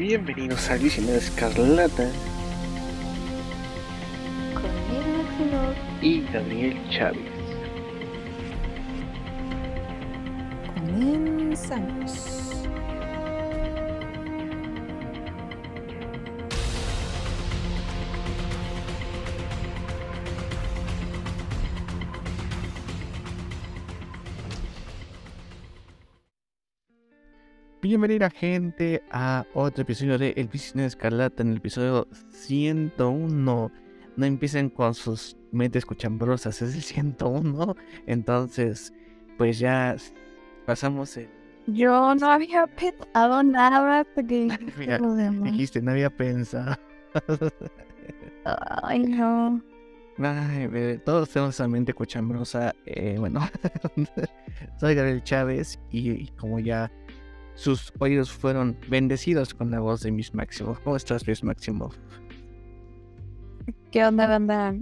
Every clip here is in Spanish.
Bienvenidos Vicino de Escarlata Conmigo, y Gabriel Chávez. Comenzamos. Bienvenida gente a otro episodio de El de Escarlata en el episodio 101. No empiecen con sus mentes cuchambrosas, es el 101. Entonces, pues ya pasamos el... Yo no había pensado nada porque. Dijiste, no había pensado. Ay, no. Ay, bebé, todos tenemos esa mente cochambrosa. Eh, bueno, soy Gabriel Chávez y, y como ya sus oídos fueron bendecidos con la voz de Miss Máximo. ¿Cómo estás, Miss Máximo? ¿Qué onda, banda?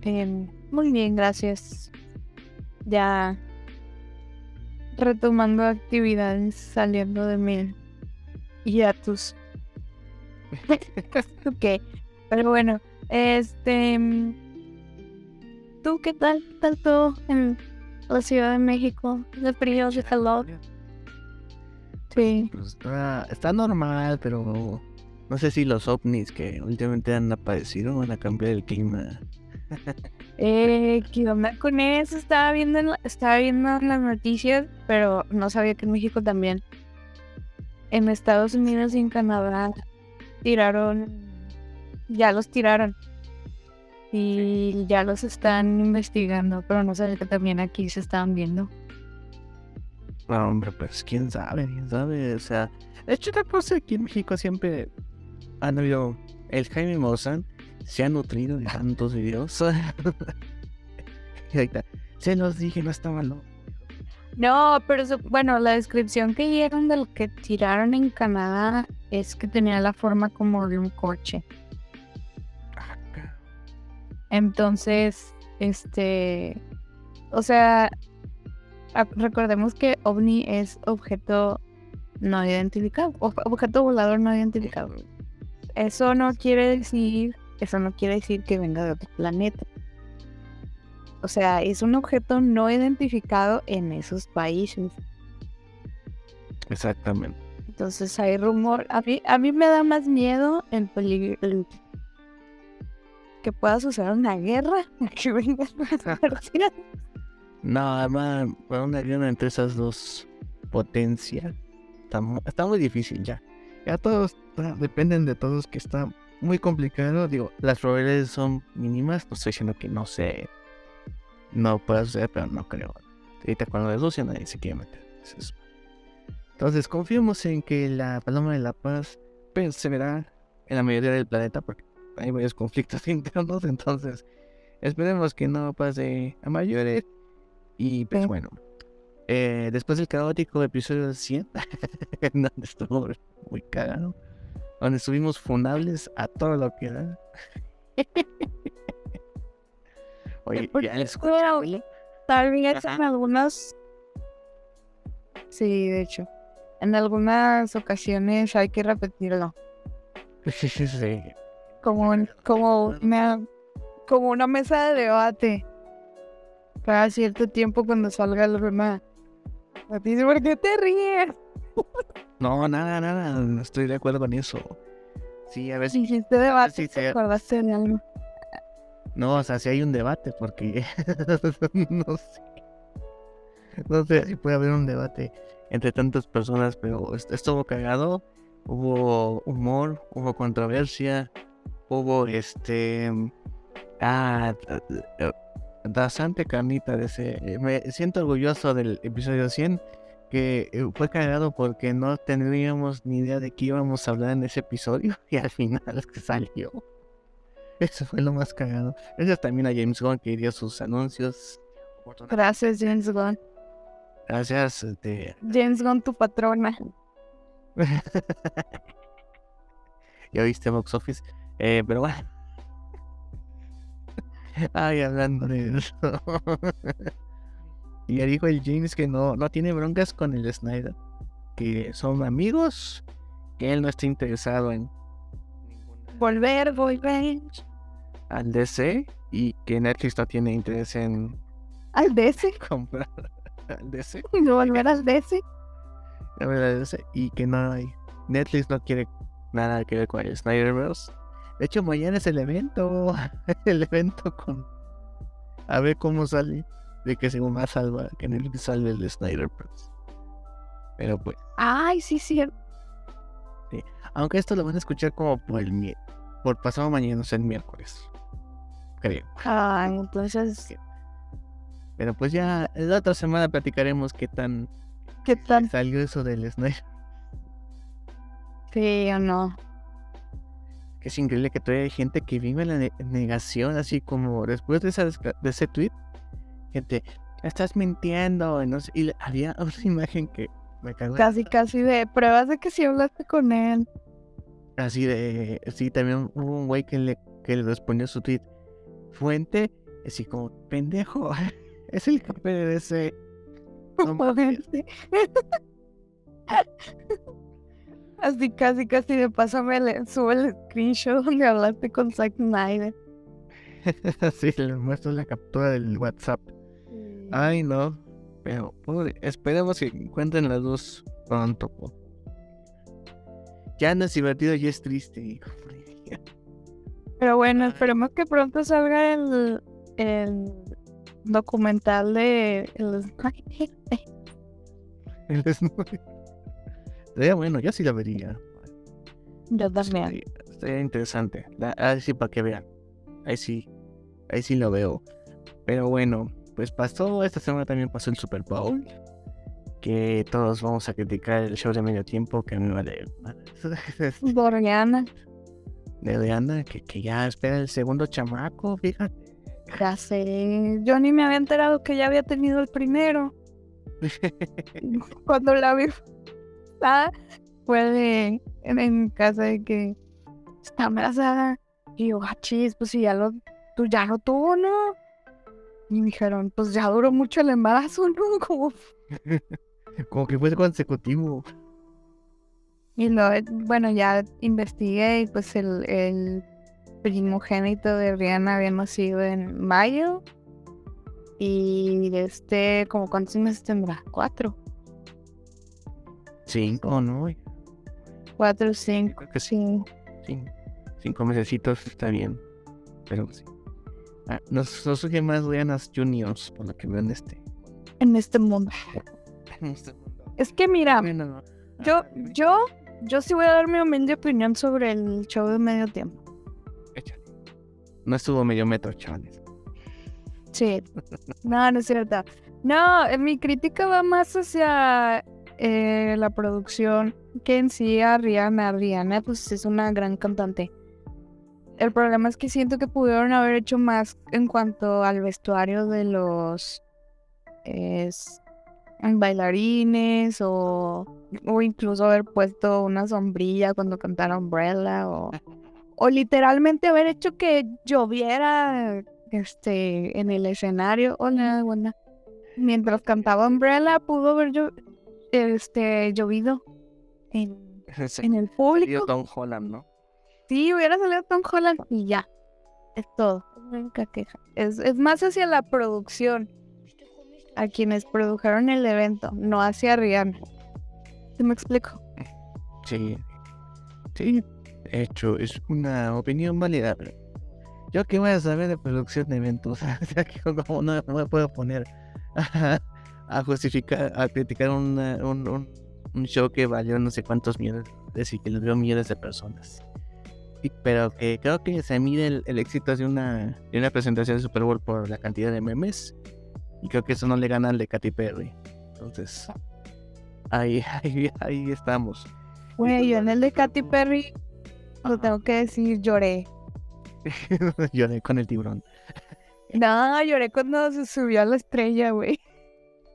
Em, muy bien, gracias. Ya retomando actividades, saliendo de mi hiatus. ok, pero bueno, este... mm, ¿Tú qué tal? ¿Qué tal todo en la Ciudad de México? ¿De frío, de calor? Sí. Pues está, está normal, pero no sé si los ovnis que últimamente han aparecido van a cambiar el clima. Eh, ¿qué onda con eso? Estaba viendo, en la- estaba viendo en las noticias, pero no sabía que en México también. En Estados Unidos y en Canadá tiraron, ya los tiraron. Y ya los están investigando, pero no sabía que también aquí se estaban viendo. No, hombre, pues quién sabe, quién sabe. O sea, de hecho, otra cosa aquí en México siempre han habido. El Jaime Maussan se ha nutrido de tantos videos. Se los dije, no estaba loco. No, pero su- bueno, la descripción que dieron del que tiraron en Canadá es que tenía la forma como de un coche. Acá. Entonces, este, o sea, recordemos que ovni es objeto no identificado, objeto volador no identificado. Eso no quiere decir, eso no quiere decir que venga de otro planeta. O sea, es un objeto no identificado en esos países. Exactamente. Entonces hay rumor. A mí, a mí me da más miedo el peligro. el- que pueda suceder una guerra. Que personas. No, además, para una guerra entre esas dos potencias está, está muy difícil ya. Ya todos dependen de todos, que está muy complicado. Digo, las probabilidades son mínimas. No estoy diciendo que no sé, no pueda suceder, pero no creo. Ahorita con lo de Rusia nadie se quiere meter. Entonces, confiemos en que la Paloma de la Paz perseverará en la mayoría del planeta, porque hay varios conflictos internos. Entonces, esperemos que no pase a mayores. Y pues bueno, eh, después del caótico episodio 100, en donde estuvo muy cagado, donde estuvimos funables a todo lo que da. Oye, ya les Tal vez en algunas. Sí, de hecho. En algunas ocasiones hay que repetirlo. Sí, sí, sí. Como, como, una, como una mesa de debate. Cada cierto tiempo cuando salga el tema. Dice, ¿por qué te ríes? No, nada, nada, no estoy de acuerdo con eso. Sí, a si... Dijiste debate, Sí, sí. ¿te acordaste de algo? No, o sea, si hay un debate, porque... no sé. No sé si puede haber un debate entre tantas personas, pero est- estuvo cagado. Hubo humor, hubo controversia, hubo este... Ah, bastante carnita de ese... eh, Me siento orgulloso del episodio 100, que eh, fue cagado porque no tendríamos ni idea de qué íbamos a hablar en ese episodio y al final que salió. Eso fue lo más cagado. Gracias también a James Gunn que dio sus anuncios. Gracias, James Gunn. Gracias. Este... James Gunn, tu patrona. ya viste Box Office. Eh, pero bueno. Ay, hablando de eso. y ya dijo el James que no, no tiene broncas con el Snyder. Que son amigos. que él no está interesado en Volver, volver. al DC y que Netflix no tiene interés en Al DC. comprar al DC, Volver al DC. y que no hay Netflix no quiere nada que ver con el Snyderverse. De hecho, mañana es el evento, el evento con a ver cómo sale de que según más salva que Netflix salve el Snyderverse. Pero pues, Ay, sí, sí. aunque esto lo van a escuchar como por el por pasado mañana, o sea, el miércoles. Creo. Ay, entonces, Pero pues ya la otra semana platicaremos qué tan ¿qué tal? salió eso del Snyder. Sí o no. Que es increíble que todavía hay gente que vive en la ne- negación, así como después de, esa de ese tweet, gente, estás mintiendo. y no sé, y le- había una imagen que me cagó. Casi, casi de pruebas de que sí hablaste con él. Así de, sí, también hubo un güey que le, que le respondió su tweet. Fuente, así como, pendejo, es el jefe de ese. No. Así casi, casi de pásame, le, sube el screenshot donde hablaste con Zack Snyder. sí, le muestro la captura del WhatsApp. Ay, no. Pero pobre, esperemos que encuentren las dos pronto. po. Ya no es divertido, ya es triste. hijo. Pero bueno, esperemos que pronto salga el, el documental de el Snyder. El desnudo. Estaría bueno, yo sí la vería. Yo también. Estaría, estaría interesante. Ahí sí, para que vean. Ahí sí. Ahí sí lo veo. Pero bueno, pues pasó. Esta semana también pasó el Super Bowl. Que todos vamos a criticar el show de medio tiempo. Que a mí me vale. Doriana, de que, que ya espera el segundo chamaco, fíjate. ya sé. Yo ni me había enterado que ya había tenido el primero. Cuando la vi fue de, en, en casa de que está embarazada. Y yo, ah, chis, pues si ya lo, pues ya lo tuvo, ¿no? Y me dijeron, pues ya duró mucho el embarazo, ¿no? Como Como que fue consecutivo. Y lo, bueno, ya investigué y pues el, el primogénito de Rihanna había nacido en mayo. Y este, como cuántos meses tendrá? Cuatro. Cinco, ¿no? Cuatro, cinco. Creo que sí. Sí. Cinco, cinco mesecitos está bien. Pero sí. Ah, nos, nos surgen más Rihannas Juniors, por lo que veo en este. En este mundo. en este mundo. Es que mira, Bueno, yo, ah, dime, yo, yo sí voy a dar mi humilde opinión sobre el show de medio tiempo. échale. No estuvo medio metro, chavales. Sí. No, no es cierto. No, eh, mi crítica va más hacia eh, la producción que en sí a Rihanna. Rihanna, pues es una gran cantante. El problema es que siento que pudieron haber hecho más en cuanto al vestuario de los es, bailarines o, o incluso haber puesto una sombrilla cuando cantara Umbrella o, o literalmente haber hecho que lloviera este en el escenario. Mientras cantaba Umbrella pudo haber llo- este llovido en, Sí, en el público. Tom Holland, ¿no? Sí, hubiera salido Tom Holland y ya. Es todo. Única queja. Es, es más hacia la producción. A quienes produjeron el evento, no hacia Rihanna. ¿Sí me explico? Sí. Sí, de hecho, es una opinión válida. pero Yo qué voy a saber de producción de eventos. o sea, que como no, no me puedo poner a, justificar, a criticar una- un, un, un show que valió no sé cuántos millones, es decir, que lo vio millones de personas. Y- pero que creo que se mide el, el éxito de una, de una presentación de Super Bowl por la cantidad de memes. Y creo que eso no le gana al de Katy Perry. Entonces, ahí, ahí, ahí estamos. Güey, yo en el de Katy Perry, lo tengo que decir, lloré. Lloré con el tiburón. No, lloré cuando se subió a la estrella, güey.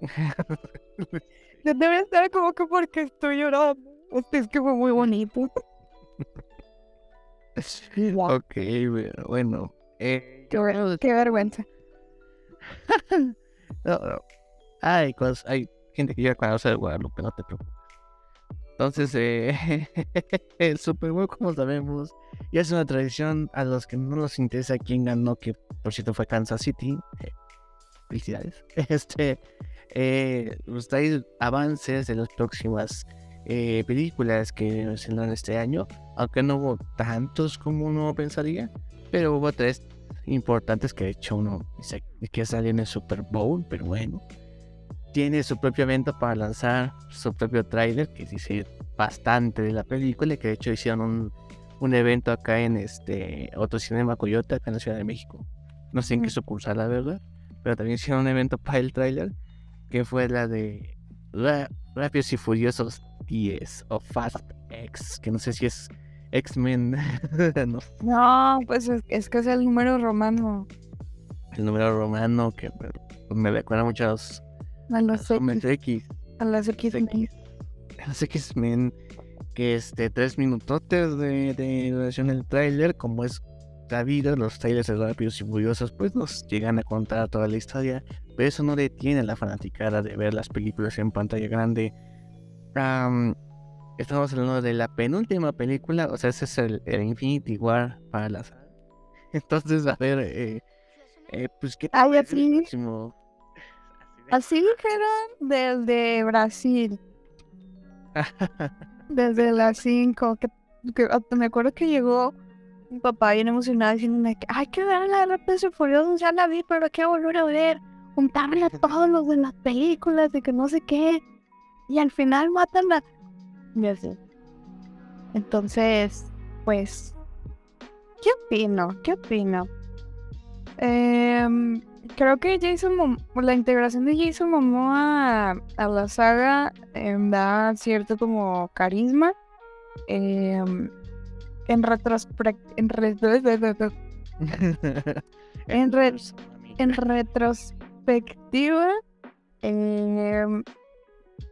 Yo debería estar como que porque estoy llorando. Es que fue muy bonito. Ok, bueno. Eh, Qué, ver- qué vergüenza. no, no. Hay cosas, hay gente que llega a conocer el Guadalupe, no te preocupes. Entonces, eh, el Super Bowl, como sabemos, ya es una tradición a los que no nos interesa quién ganó, que por cierto fue Kansas City. Eh, felicidades. Este, eh, nos trae avances de las próximas eh, películas que se dan este año, aunque no hubo tantos como uno pensaría, pero hubo tres importantes que de hecho uno dice que salió en el Super Bowl, pero bueno. Tiene su propio evento para lanzar su propio tráiler, que dice bastante de la película, y que de hecho hicieron un, un evento acá en este otro cinema Coyote, acá en la Ciudad de México. No sé en qué sucursal, la verdad, pero también hicieron un evento para el tráiler, que fue la de Rápidos y Furiosos 10 o Fast X, que no sé si es X-Men, no pues es, es que es el número romano. el número romano que me, recuerda mucho a los, A a los X, X. a las X. X. Los X-Men, que este, tres minutotes de, de duración el tráiler, como es sabido, los trailers de Rápidos y Furiosos, pues nos llegan a contar toda la historia, pero eso no detiene a la fanaticada de ver las películas en pantalla grande. Am, estamos hablando de la penúltima película, o sea, ese es el, el Infinity War para la saga. Entonces, a ver, eh, eh, pues, ¿qué parece el así- próximo? Así dijeron desde Brasil, desde las 5. Que, que hasta me acuerdo que llegó mi papá bien emocionado diciéndome que hay que ver la de y Furiosos, ya la vi, pero hay que volver a ver. Juntarme a todos los de las películas, de que no sé qué. Y al final matan a. Ya sé. Entonces, pues. ¿Qué opino? ¿Qué opino? Em, creo que Jason Mom- la integración de Jason Momoa a, a la saga em, da cierto como carisma. Em, en retrospect en, retrospectiva, em,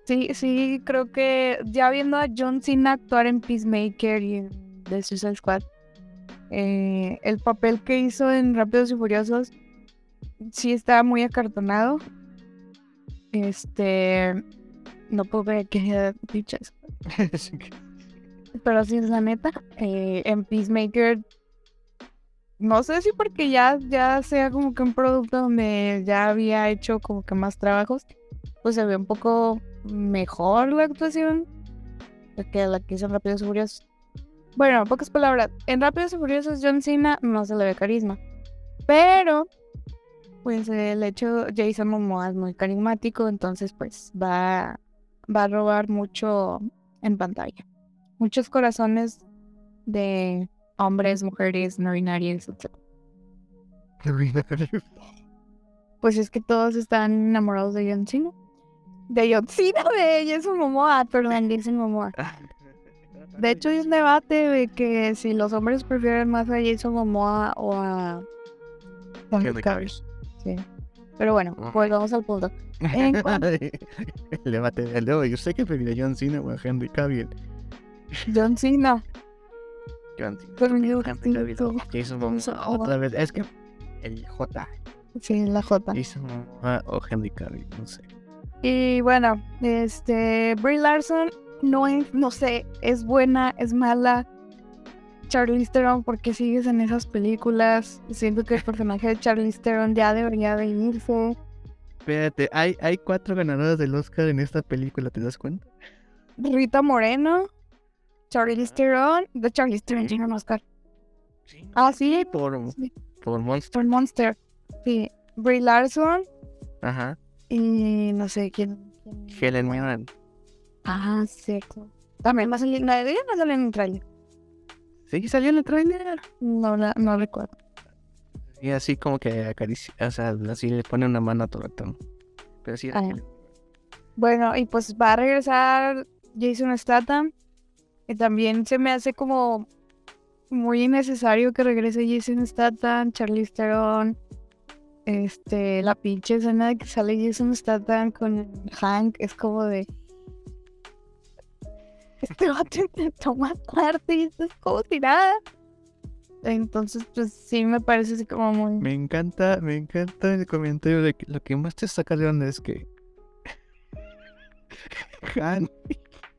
sí, sí, creo que ya viendo a John Cena actuar en Peacemaker y en The Suicide Squad, eh, el papel que hizo en Rápidos y Furiosos sí estaba muy acartonado. Este, no puedo ver que dicho eso. Pero sí la neta. eh, en Peacemaker, no sé si porque ya, ya sea como que un producto donde ya había hecho como que más trabajos, pues se ve un poco mejor la actuación que la que hizo en Rápidos y Furiosos. Bueno, en pocas palabras, en Rápidos y Furiosos John Cena no se le ve carisma. Pero, pues el hecho Jason Momoa es muy carismático, entonces pues va, va a robar mucho en pantalla. Muchos corazones de hombres, mujeres, no binarias, etc. Pues es que todos están enamorados de John Cena. De John Cena, de Jason Momoa, perdón, Jason Momoa. De hecho, hay un debate de que si los hombres prefieren más a Jason Momoa o a Henry Cavill. Sí. Pero bueno, Ujú. pues vamos al punto. En El debate del de hoy. Yo sé que prefiere John Cena o a Henry Cavill. John Cena. John Cena. Jason Momoa. Otra vez. Es que el J. Sí, la J. Jason Momoa o Henry Cavill. No sé. Y bueno, este Brie Larson no es, no sé, es buena, es mala. Charlize Theron, ¿por qué sigues en esas películas? Siento que el personaje de Charlize Theron ya debería de irse. Espérate, hay, hay cuatro ganadoras del Oscar en esta película, ¿te das cuenta? Rita Moreno, Charlize Theron, de Charlize Theron tiene un Oscar. Ah, sí, Por, Sí. por Monster. por Monster. Sí, Brie Larson Ajá. y no sé quién. Helen Mirren. Ah, cierto. También va a salir, no, ella no sale en el trailer. Sí, salió en el trailer. No, la- no recuerdo. Y así como que acaricia, o sea, así le pone una mano a todo ratón. Pero sí, Ah. Bueno, y pues va a regresar Jason Statham. Y también se me hace como muy innecesario que regrese Jason Statham, Charlize Theron. Este, la pinche escena de que sale Jason Statham con Hank es como de. Este vato intentó matarte y es como si nada. Entonces, pues sí me parece así como muy. Me encanta, me encanta el comentario de que lo que más te saca de es que Han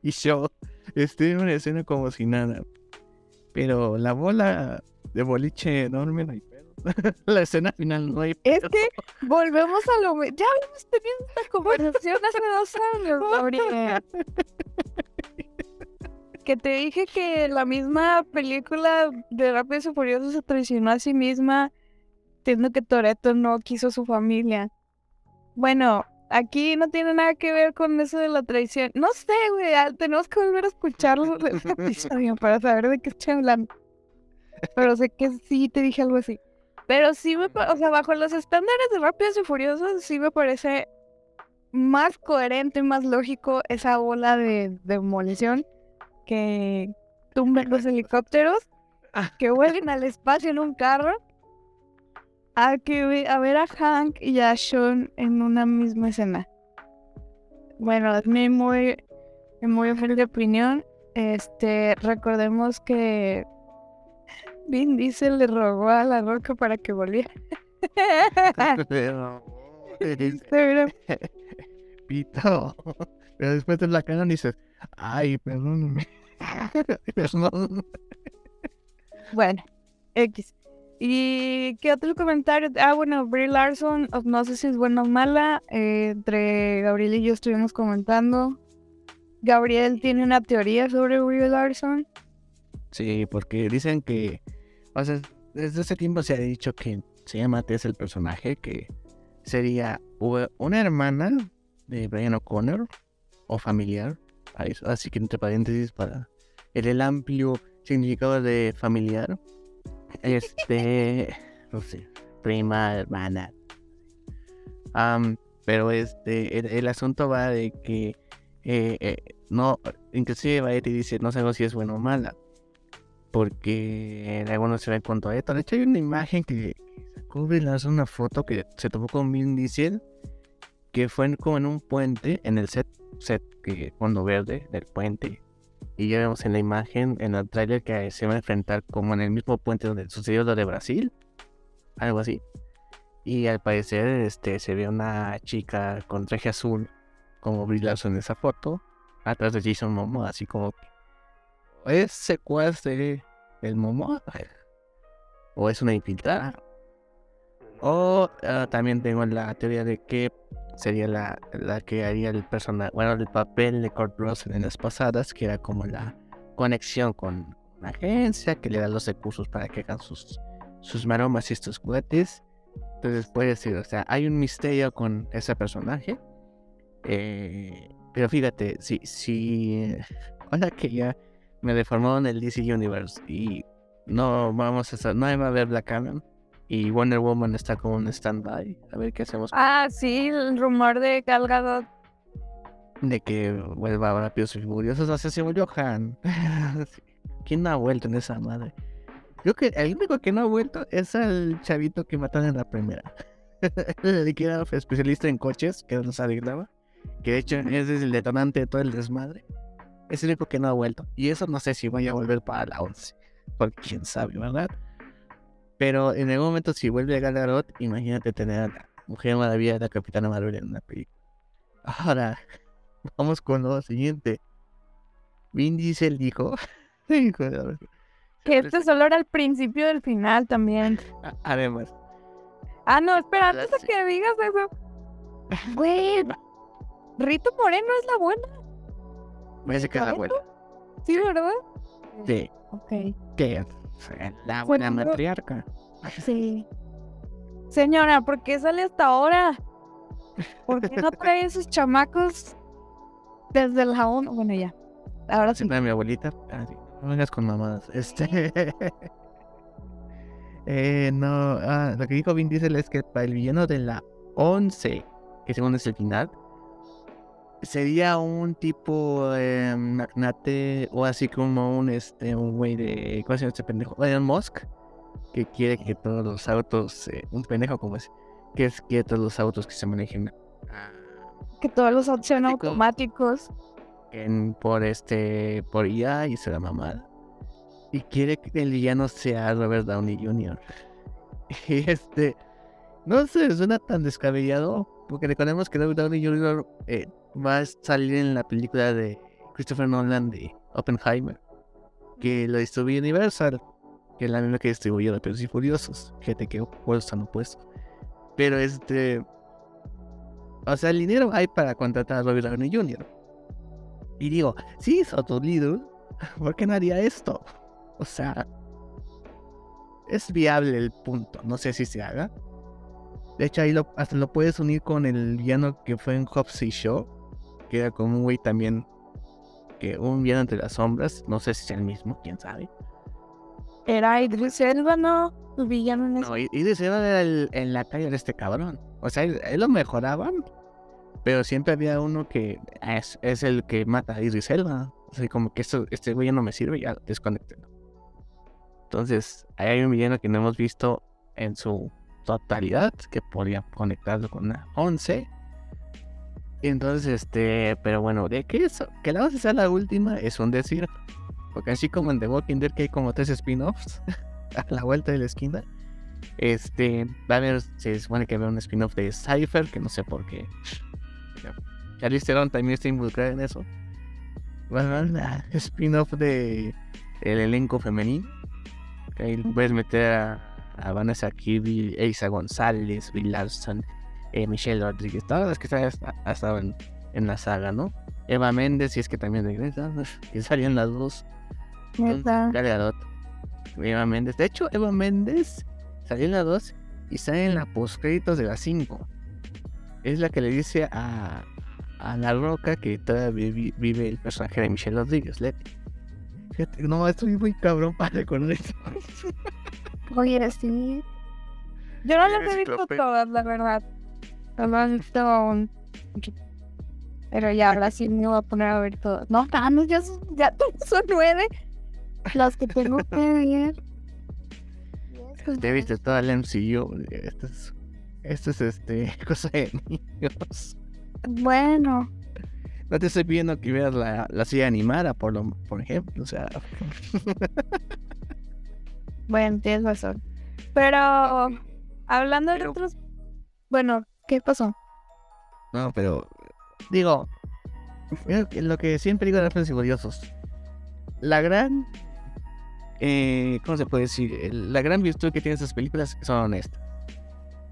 y yo Estoy en una escena como si nada. Pero la bola de boliche enorme no hay pedo. la escena final no hay Es pedo. que volvemos a lo mismo. Ya habíamos tenido esta conversación hace dos años, Gabriel. Que te dije que la misma película de Rápidos y Furiosos se traicionó a sí misma, diciendo que Toreto no quiso a su familia. Bueno, aquí no tiene nada que ver con eso de la traición. No sé, güey, ah, tenemos que volver a escucharlo el episodio para saber de qué estoy hablando. Pero sé que sí te dije algo así. Pero sí me, o sea, bajo los estándares de Rápidos y Furiosos, sí me parece más coherente, más lógico esa ola de demolición que tumben los helicópteros, que vuelen al espacio en un carro, a que a ver a Hank y a Sean en una misma escena. Bueno, es mi muy, muy humilde opinión. Este, recordemos que Vin Diesel le rogó a la roca para que volviera. Pito. Pero después de la cara dices, ay, perdóname. Perdón. Bueno, X. ¿Y qué otro comentario? Ah, bueno, Brie Larson, no sé si es buena o mala. eh, entre Gabriel y yo estuvimos comentando. Gabriel tiene una teoría sobre Brie Larson. Sí, porque dicen que, o sea, desde ese tiempo se ha dicho que se llama Tess el personaje, que sería una hermana de Brian O'Connor o familiar. Así que entre paréntesis para el amplio significado de familiar. Este, no sé, prima, hermana. Am, pero este, el, asunto va de que eh, eh, no, inclusive Variety dice, no sabemos si es buena o mala porque algunos se ve con Toretto. De hecho, hay una imagen que Brie Larson, una foto que se tomó con Vin Diesel, que fue como en un puente, en el set, set que fondo verde del puente. Y ya vemos en la imagen, en el tráiler, que se va a enfrentar como en el mismo puente donde sucedió lo de Brasil, algo así. Y al parecer este, se ve una chica con traje azul, como Brie Larson en esa foto, atrás de Jason Momoa, así como ¿Es secuaz el Momoa? ¿O es una infiltrada? O ah, también tengo la teoría de que sería la, la que haría el personaje, bueno, el papel de Kurt Russell en las pasadas, que era como la conexión con una agencia que le da los recursos para que hagan sus, sus maromas y estos juguetes. Entonces puede decir, o sea, hay un misterio con ese personaje. Eh, pero fíjate, si, si ahora que ya me deformaron el DC Universe y no vamos a no va a haber Black Adam y Wonder Woman está como en stand-by. A ver qué hacemos Ah, sí, el rumor de Gal Gadot. de que vuelva a Rápidos y Furiosos. Sea, se volvió Han. Sí. ¿Quién no ha vuelto en esa madre? Creo que el único que no ha vuelto es el chavito que mataron en la primera. el que era especialista en coches, que nos arreglaba. Que de hecho ese es el detonante de todo el desmadre. Es el único que no ha vuelto. Y eso no sé si vaya a volver para la 11. Porque quién sabe, ¿verdad? Pero en algún momento si vuelve a imagínate tener a la Mujer Maravilla de la Capitana Marvel en una película. Ahora, vamos con lo siguiente. Vin Diesel dijo... Que este solo era el principio del final también. Además, Ah, no, espera, antes de que digas eso. Güey, Rito Moreno es la buena. parece que es la abuela. Sí, ¿verdad? Sí, Ok. es la buena Bueno, matriarca. Sí. Señora, ¿por qué sale hasta ahora? ¿Por qué no trae esos chamacos desde el jabón? Bueno, ya. Ahora sí. A mi abuelita. ah, sí, No vengas con mamadas. Este. eh, no. ah, lo que dijo Vin Diesel es que para el villano de la 11, que según es el final, sería un tipo eh, magnate o así como un este un güey de. ¿Cómo se llama este pendejo? Elon Musk. Que quiere que todos los autos. eh, un pendejo como ese. Que es que todos los autos que se manejen. ah, Que todos los autos sean Automáticos. en, por este por IA y se la mamada. Y quiere que el villano sea Robert Downey Jr. Y este no sé, suena tan descabellado. Porque recordemos que Robert Downey Jr. eh, va a salir en la película de Christopher Nolan de Oppenheimer, que lo distribuye Universal, que es la misma que distribuyó Rápidos y Furiosos. Gente que pues están opuestos. Pero este. O sea, el dinero hay para contratar a Robert Downey Jr. Y digo, si es otro ¿por qué no haría esto? O sea, es viable el punto. No sé si se haga. De hecho, ahí lo, hasta lo puedes unir con el villano que fue en Hobbs y Show. Que era como un güey también. Que un villano entre las sombras. No sé si es el mismo, quién sabe. Era Idris Elba, ¿no? Villano en No, Idris Elba era el, en la calle de este cabrón. O sea, él, lo mejoraban. Pero siempre había uno que es, es el que mata a Idris Elba. O sea, como que esto, este güey ya no me sirve, ya desconecté. Entonces, ahí hay un villano que no hemos visto en su totalidad, que podría conectarlo con una 11. Entonces, este, pero bueno, de que eso, que la 11 sea la última es un decir. Porque así como en The Walking Dead que hay como tres spin-offs a la vuelta de la esquina. Este, va a haber, se supone que haber un spin-off de Cypher, que no sé por qué. Charlize Theron también está involucrada en eso. Va a haber un spin-off de el elenco femenino. Ahí puedes meter a, a Vanessa Kirby, Elisa González, Bill Larson, eh, Michelle Rodríguez, todas las que están, estado en, en, la saga, ¿no? Eva Méndez, y es que también regresa, que salían las dos. Eva Méndez. De hecho, Eva Méndez salió en la 2 y sale en la postcréditos de la 5. Es la que le dice a, a La Roca que todavía vive el personaje de Michelle Rodríguez, Leti. no, estoy muy cabrón para recordar esto. Oye, sí. Yo no las he visto todas, la verdad. Aún. Pero ya, ahora sí me voy a poner a ver todas. No, ya son, ya son nueve. Las que tengo que ver. Te viste toda la MCU. Esto es, esto es este, cosa de niños. Bueno. No te estoy pidiendo que veas la, la silla animada, por, lo, por ejemplo. O sea. bueno, tienes razón. Pero hablando de otros. Bueno, ¿qué pasó? No, pero. Digo. Lo que siempre digo de los Furiosos. La gran eh, ¿cómo se puede decir? La gran virtud que tienen esas películas son honestas.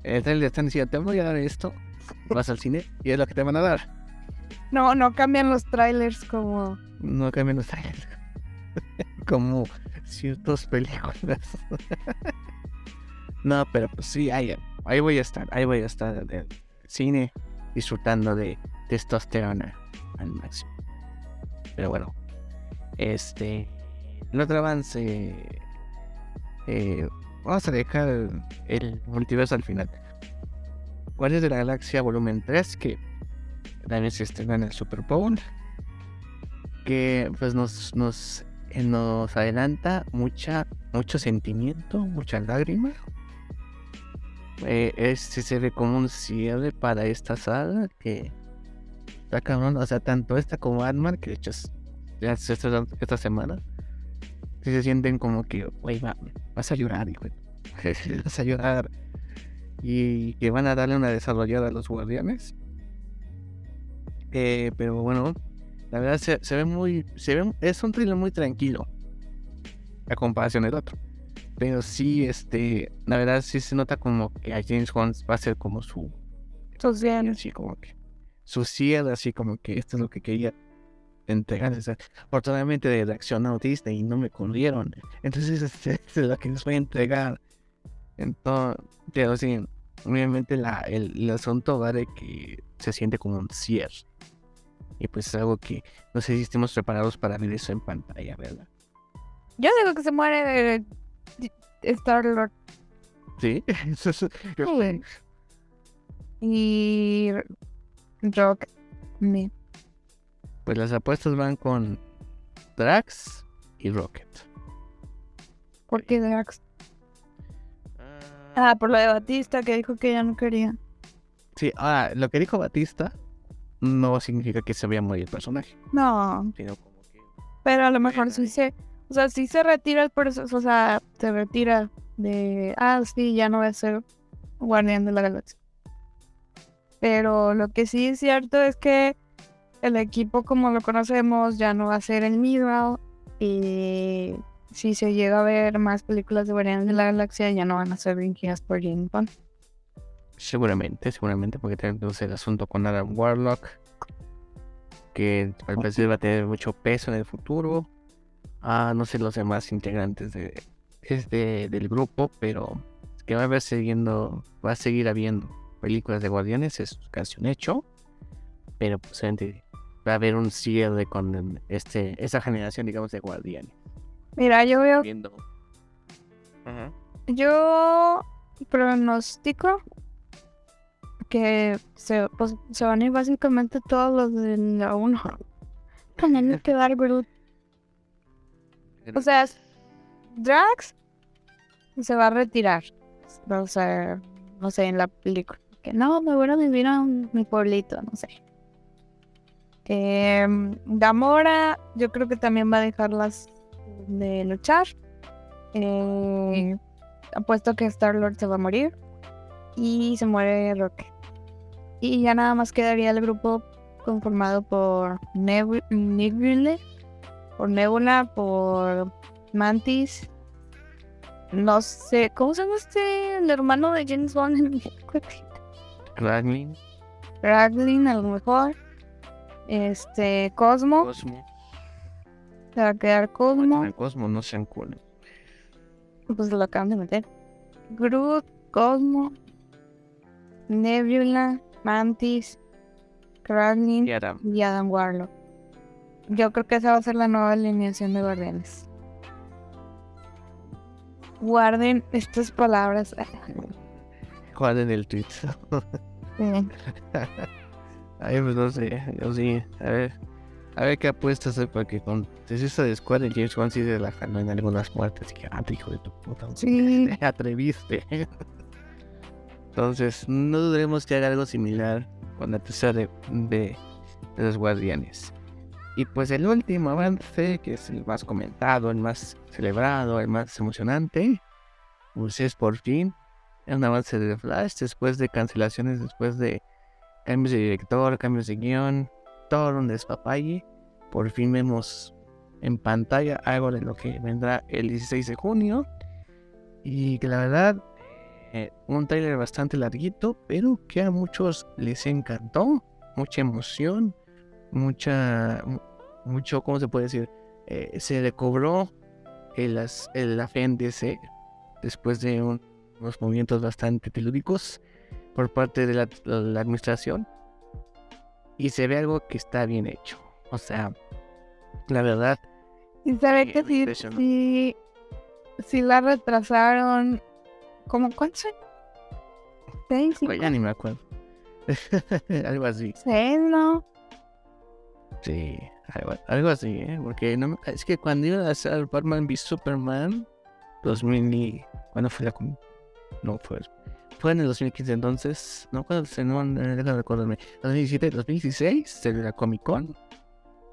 El trailer están diciendo, te voy a dar esto, vas al cine y es lo que te van a dar. No, no cambian los trailers como... No cambian los trailers. como ciertas películas. no, pero pues sí, ahí, ahí voy a estar, ahí voy a estar en el cine disfrutando de testosterona al máximo. Pero bueno, este el otro avance. Eh, vamos a dejar el, multiverso al final. es de la Galaxia Volumen 3, que también se estrena en el Super Bowl. Que pues nos, nos, eh, nos adelanta mucha, mucho sentimiento, mucha lágrima. Eh, este se ve como un cierre para esta saga que está cabrón. O sea, tanto esta como ant que de hecho estrenó esta semana si se sienten como que, güey, vas a llorar, hijo. vas a llorar. Y que van a darle una desarrollada a los guardianes. Eh, pero bueno, la verdad se, ve muy. Se ve, es un thriller muy tranquilo. A comparación del otro. Pero sí, este. La verdad sí se nota como que a James Hunt va a ser como su. Su Así como que. Su cierre, así como que esto es lo que quería entregar. afortunadamente de reacción autista y no me corrieron. Entonces este, es lo que les voy a entregar. Entonces, obviamente la, el, asunto va de que se siente como un cierre. Y pues es algo que no sé si estemos preparados para ver eso en pantalla, ¿verdad? Yo digo que se muere de Star Lord. Sí, Y Rock me pues las apuestas van con Drax y Rocket. ¿Por qué Drax? Ah, por lo de Batista que dijo que ya no quería. Sí, ah, lo que dijo Batista no significa que se vaya a morir el personaje. No. Pero a lo mejor sí se. O sea, sí se retira el personaje. O sea, se retira de. Ah, sí, ya no va a ser Guardián de la Galaxia. Pero lo que sí es cierto es que el equipo como lo conocemos ya no va a ser el mismo y si se llega a ver más películas de Guardianes de la Galaxia ya no van a ser dirigidas por James Bond. Seguramente, seguramente, porque tenemos el asunto con Adam Warlock, que al parecer va a tener mucho peso en el futuro. Ah, no sé los demás integrantes de, este, del grupo, pero que va a haber siguiendo, va a seguir habiendo películas de Guardianes, es casi un hecho, pero pues va a haber un cierre con este, esa generación, digamos, de Guardianes. Mira, yo veo. Yo pronostico que se, pues, se van a ir básicamente todos los de la 1. También que dar Groot. O sea, Drax se va a retirar. O sea, no sé, en la película. Que no, me voy a vivir a mi pueblito, no sé. Eh, Gamora, yo creo que también va a dejarlas de luchar. Eh, apuesto que Star Lord se va a morir. Y se muere Rocket. Y ya nada más quedaría el grupo conformado por Nebula, por Nebula, por Mantis. No sé, ¿cómo se llama este? El hermano de James Bond. Raglin. Raglin, a lo mejor. Este, Cosmo. Cosmo. Se va a quedar Cosmo. El Cosmo no sean cool. Pues lo acaban de meter. Groot, Cosmo, Nebula, Mantis, Kraglin y Adam. y Adam Warlock. Yo creo que esa va a ser la nueva alineación de guardianes. Guarden estas palabras. Guarden el tweet. Ay, pues no sé, yo sí, a ver, a ver qué apuestas hay porque con Desista de Squad el James Wan sí se la ganó en algunas muertes, que, ah, hijo de tu puta, Sí. te atreviste. Entonces, no dudaremos que haga algo similar con la tercera de, de, de los guardianes. Y pues el último avance, que es el más comentado, el más celebrado, el más emocionante, pues es por fin un avance de Flash después de cancelaciones, después de cambios de director, cambios de guion, todo un despapalle. Por fin vemos en pantalla algo de lo que vendrá el 16 de junio. Y que la verdad, eh, un trailer bastante larguito, pero que a muchos les encantó. Mucha emoción, mucha, mucho, ¿cómo se puede decir? Eh, se recobró el, el, la después de un, unos movimientos bastante telúricos por parte de la, la, administración y se ve algo que está bien hecho. O sea, la verdad. Y se ve que sí, sí, sí, la retrasaron. ¿Cómo cuántos años? ¿Seis? Pues ya ni me acuerdo. algo así. ¿Seis, no? Sí, algo, algo así, ¿eh? Porque no, es que cuando iba a hacer Batman v Superman, 2000 y... ¿Cuándo fue la... No fue... Fue en el 2015 entonces, no cuando se no, no recordarme, 2017, 2016, de la Comic Con,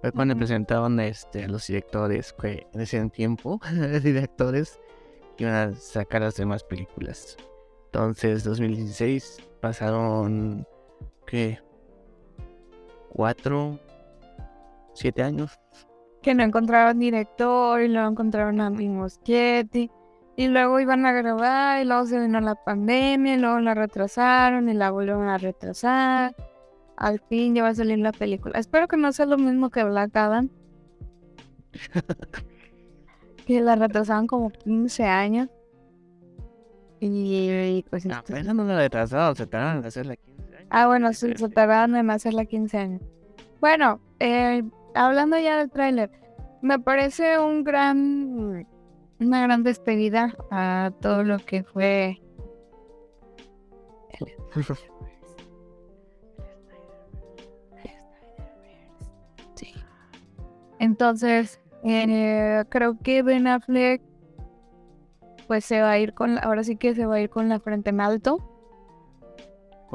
fue cuando uh -huh. presentaban este, a los directores que en ese tiempo, directores que iban a sacar las demás películas. Entonces, 2016 pasaron, ¿qué? ¿Cuatro? ¿Siete años? Que no encontraron director y luego encontraron a mi Moschetti. Y luego iban a grabar y luego se vino la pandemia y luego la retrasaron y la volvieron a retrasar. Al fin ya va a salir la película. Espero que no sea lo mismo que Black Adam. que la retrasaron como 15 años. Y, y pues... No, esto... pero no la retrasaron, se tardaron en hacerla 15 años. Ah, bueno, sí, se tardaron en hacerla 15 años. Bueno, eh, hablando ya del tráiler, me parece un gran una gran despedida a todo lo que fue sí. entonces eh, creo que Ben Affleck pues se va a ir con ahora sí que se va a ir con la frente en alto.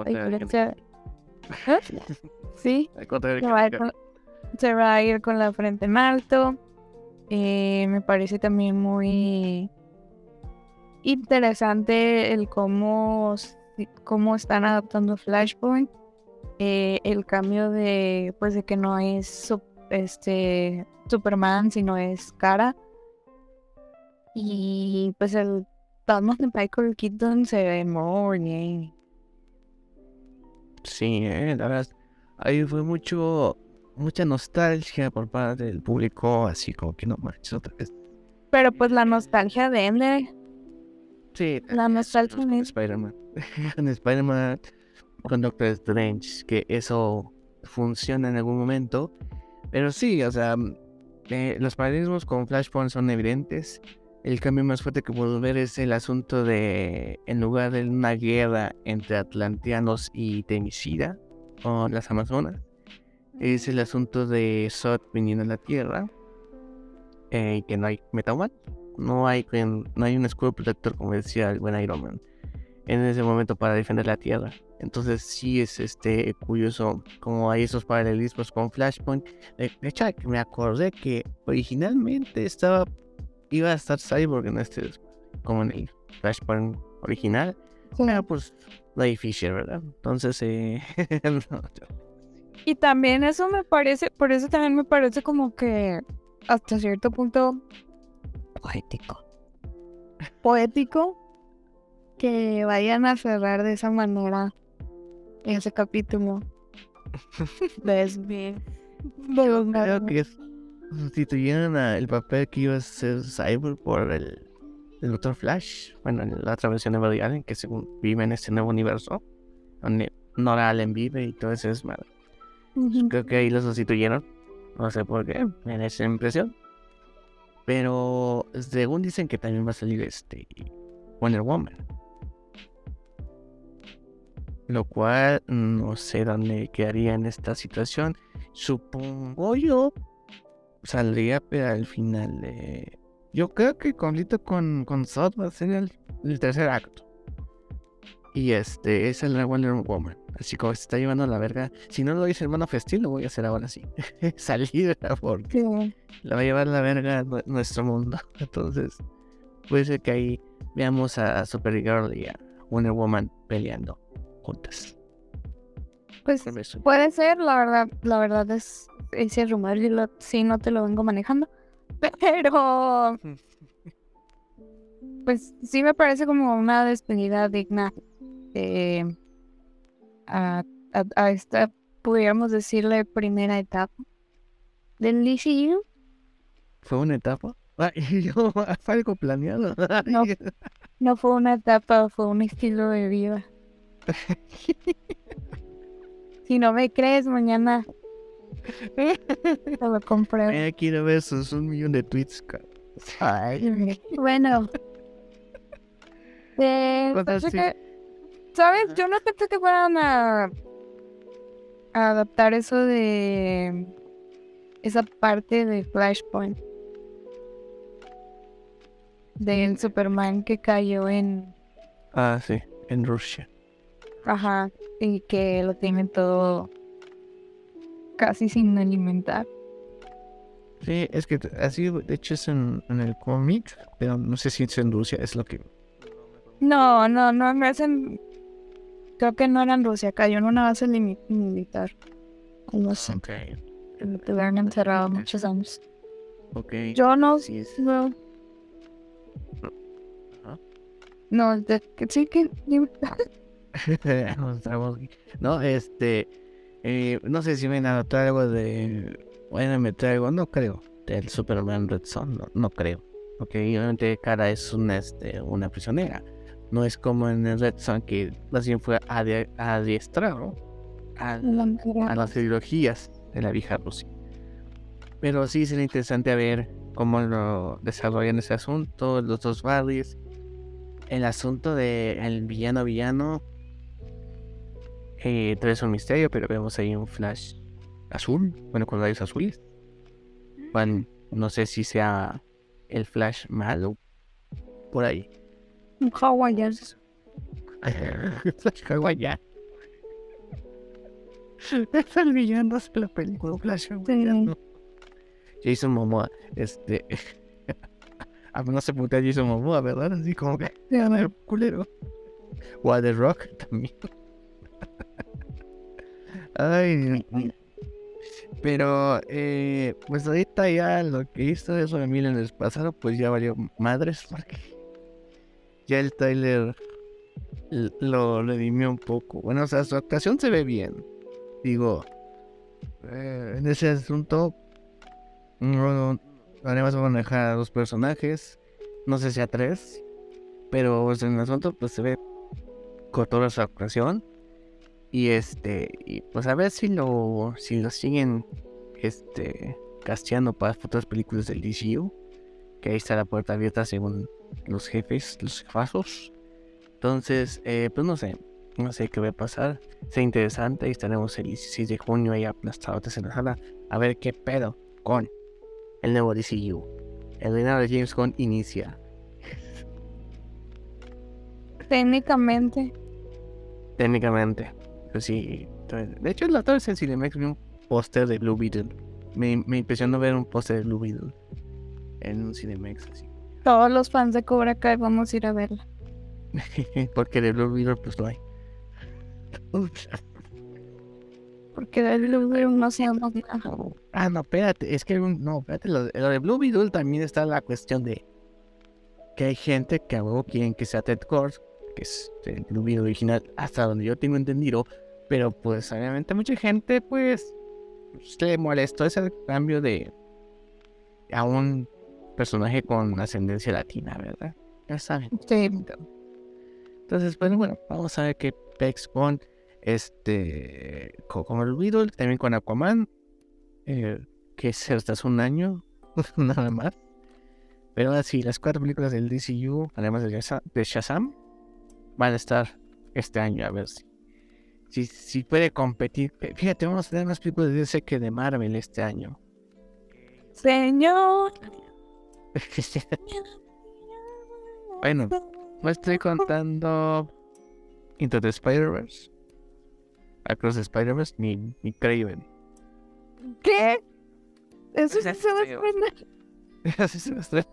Ay, se... sí. se va, a ir con, se va a ir con la frente en eh, me parece también muy interesante el cómo, cómo están adaptando Flashpoint. eh, el cambio de, pues, de que no es este Superman, sino es Cara. Y pues el Batman de Michael Keaton se ve muy bien. Sí, eh, la verdad, ahí fue mucho, mucha nostalgia por parte del público, así como que no manches otra vez. Pero pues la nostalgia de él, Sí, la nostalgia de Spider-Man. con Spider-Man, con Doctor Strange, que eso funciona en algún momento. Pero sí, o sea, mm, eh, los paralelismos con Flashpoint son evidentes. El cambio más fuerte que puedo ver es el asunto de, en lugar de una guerra entre atlanteanos y Temisida, o las Amazonas, es el asunto de Zod viniendo a la Tierra, eh, que no hay Metahuman, no hay, no hay un escudo protector, como decía el buen Iron Man, en ese momento para defender la Tierra. Entonces sí es este curioso como hay esos paralelismos con Flashpoint. De hecho, me acordé que originalmente estaba iba a estar Cyborg en este como en el Flashpoint original. Pero pues Ray Fisher, ¿verdad? Entonces eh, no, Y también eso me parece, por eso también me parece como que hasta cierto punto poético. Poético que vayan a cerrar de esa manera ese capítulo. ¿Ves bien? De los creo que es- sustituyeron a el papel que iba a ser Cyborg por el, el Doctor Flash. Bueno, en la otra versión de Barry Allen, que según vive en este nuevo universo, donde Nora Allen vive y todo ese Ujú. Creo que ahí lo sustituyeron. No sé por qué, me da esa impresión. Pero según dicen que también va a salir este Wonder Woman. Lo cual no sé dónde quedaría en esta situación. Supongo yo saldría pero al final de... Yo creo que conflicto con, con Zod va a ser el, el tercer acto. Y este es el Wonder Woman. Así como se está llevando a la verga. Si no lo hice hermano Festín, lo voy a hacer ahora sí. Salir porque Sí. la va a llevar la verga a nue- nuestro mundo. Entonces, puede ser que ahí veamos a Supergirl y a Wonder Woman peleando juntas. Pues puede ser, la verdad, la verdad es ese rumor y lo- sí no te lo vengo manejando. Pero pues sí me parece como una despedida digna de a, a- a esta, pudiéramos decirle, primera etapa del DCU. ¿Fue una etapa? Fue algo planeado. No. No fue una etapa, fue un estilo de vida. Si no me crees, mañana te lo compruebo. Eh, quiero ver sus un millón de tweets. Ay, Bueno. Eh, ¿Sabes? Yo no pensé que fueran a, a adaptar eso de esa parte de Flashpoint. Del Superman que cayó en... Ah, sí, en Rusia. Ajá. Y que lo tienen todo casi sin alimentar. Sí, es que así, de hecho, es en, en el cómic, pero no sé si es en Rusia, es lo que. No, no, no me hacen. Creo que no era en Rusia, cayó en una base militar. No sé, Ok, lo tuvieron encerrado muchos años. ok. Yo no. Sí, es- No, no de- que sí que. No, este. eh, no sé si a adaptar algo de. Van a meter algo, no creo. Del Superman Red Son, no, no creo. Porque obviamente Cara es una, este, una prisionera. No es como en el Red Son que más bien fue adi- adiestrado a, a las ideologías de la vieja Rusia. Pero sí sería interesante ver cómo lo desarrollan ese asunto, los dos barrios. El asunto de el villano villano. Eh, tal vez un misterio, pero vemos ahí un flash azul, bueno, con rayos azules. Bueno, no sé si sea el flash malo por ahí. Un hawaiano. Flash hawaiano. Es el villano de la película Flash. Jason Momoa, este. A menos se putea Jason Momoa, ¿verdad? Así como que le gana el culero. O a The Rock también. Ay. Pero, eh, pues ahorita ya lo que hizo eso de mil en el pasado, pues ya valió madres, porque ya el trailer l- lo redimió un poco. Bueno, o sea, su actuación se ve bien. Digo, eh, en ese asunto, no, además van a manejar a dos personajes, no sé si a tres, pero en el asunto, pues se ve con toda su actuación. Y este, y pues a ver si lo, si lo siguen, este, casteando para futuras películas del DCU. Que ahí está la puerta abierta según los jefes, los jefazos. Entonces, eh, pues no sé, no sé qué va a pasar. Sea interesante y estaremos el 16 de junio ahí aplastados en la sala a ver qué pedo con el nuevo DCU. El reinado de James Gunn inicia. Técnicamente. Técnicamente. Pues sí. De hecho, la otra vez en Cinemex vi un póster de Blue Beetle. Me, me impresionó ver un póster de Blue Beetle en un Cinemex así. Todos los fans de Cobra Kai vamos a ir a verla. Porque de Blue Beetle pues no hay. Porque del Blue no sabemos nada. ah, no, espérate. Es que no, espérate. Lo, lo de Blue Beetle también está la cuestión de que hay gente que a huevo quieren que sea Ted Kors, que es el Blue Beetle original, hasta donde yo tengo entendido. Pero pues obviamente mucha gente pues se le molestó ese cambio de a un personaje con ascendencia latina, ¿verdad? Ya saben. Sí. Entonces, bueno, bueno, vamos a ver qué Pex con este co- como el Beetle, también con Aquaman, eh, que es hasta hace un año, nada más. Pero ahora sí, las cuatro películas del DCU, además de Shaza- de Shazam, van a estar este año, a ver si, si, si puede competir. Fíjate, vamos a tener más películas de DC que de Marvel este año. Señor. Bueno, no estoy contando Into the Spider-Verse, Across the Spider-Verse, ni, ni Craven. ¿Qué? Eso sí se es se las trae.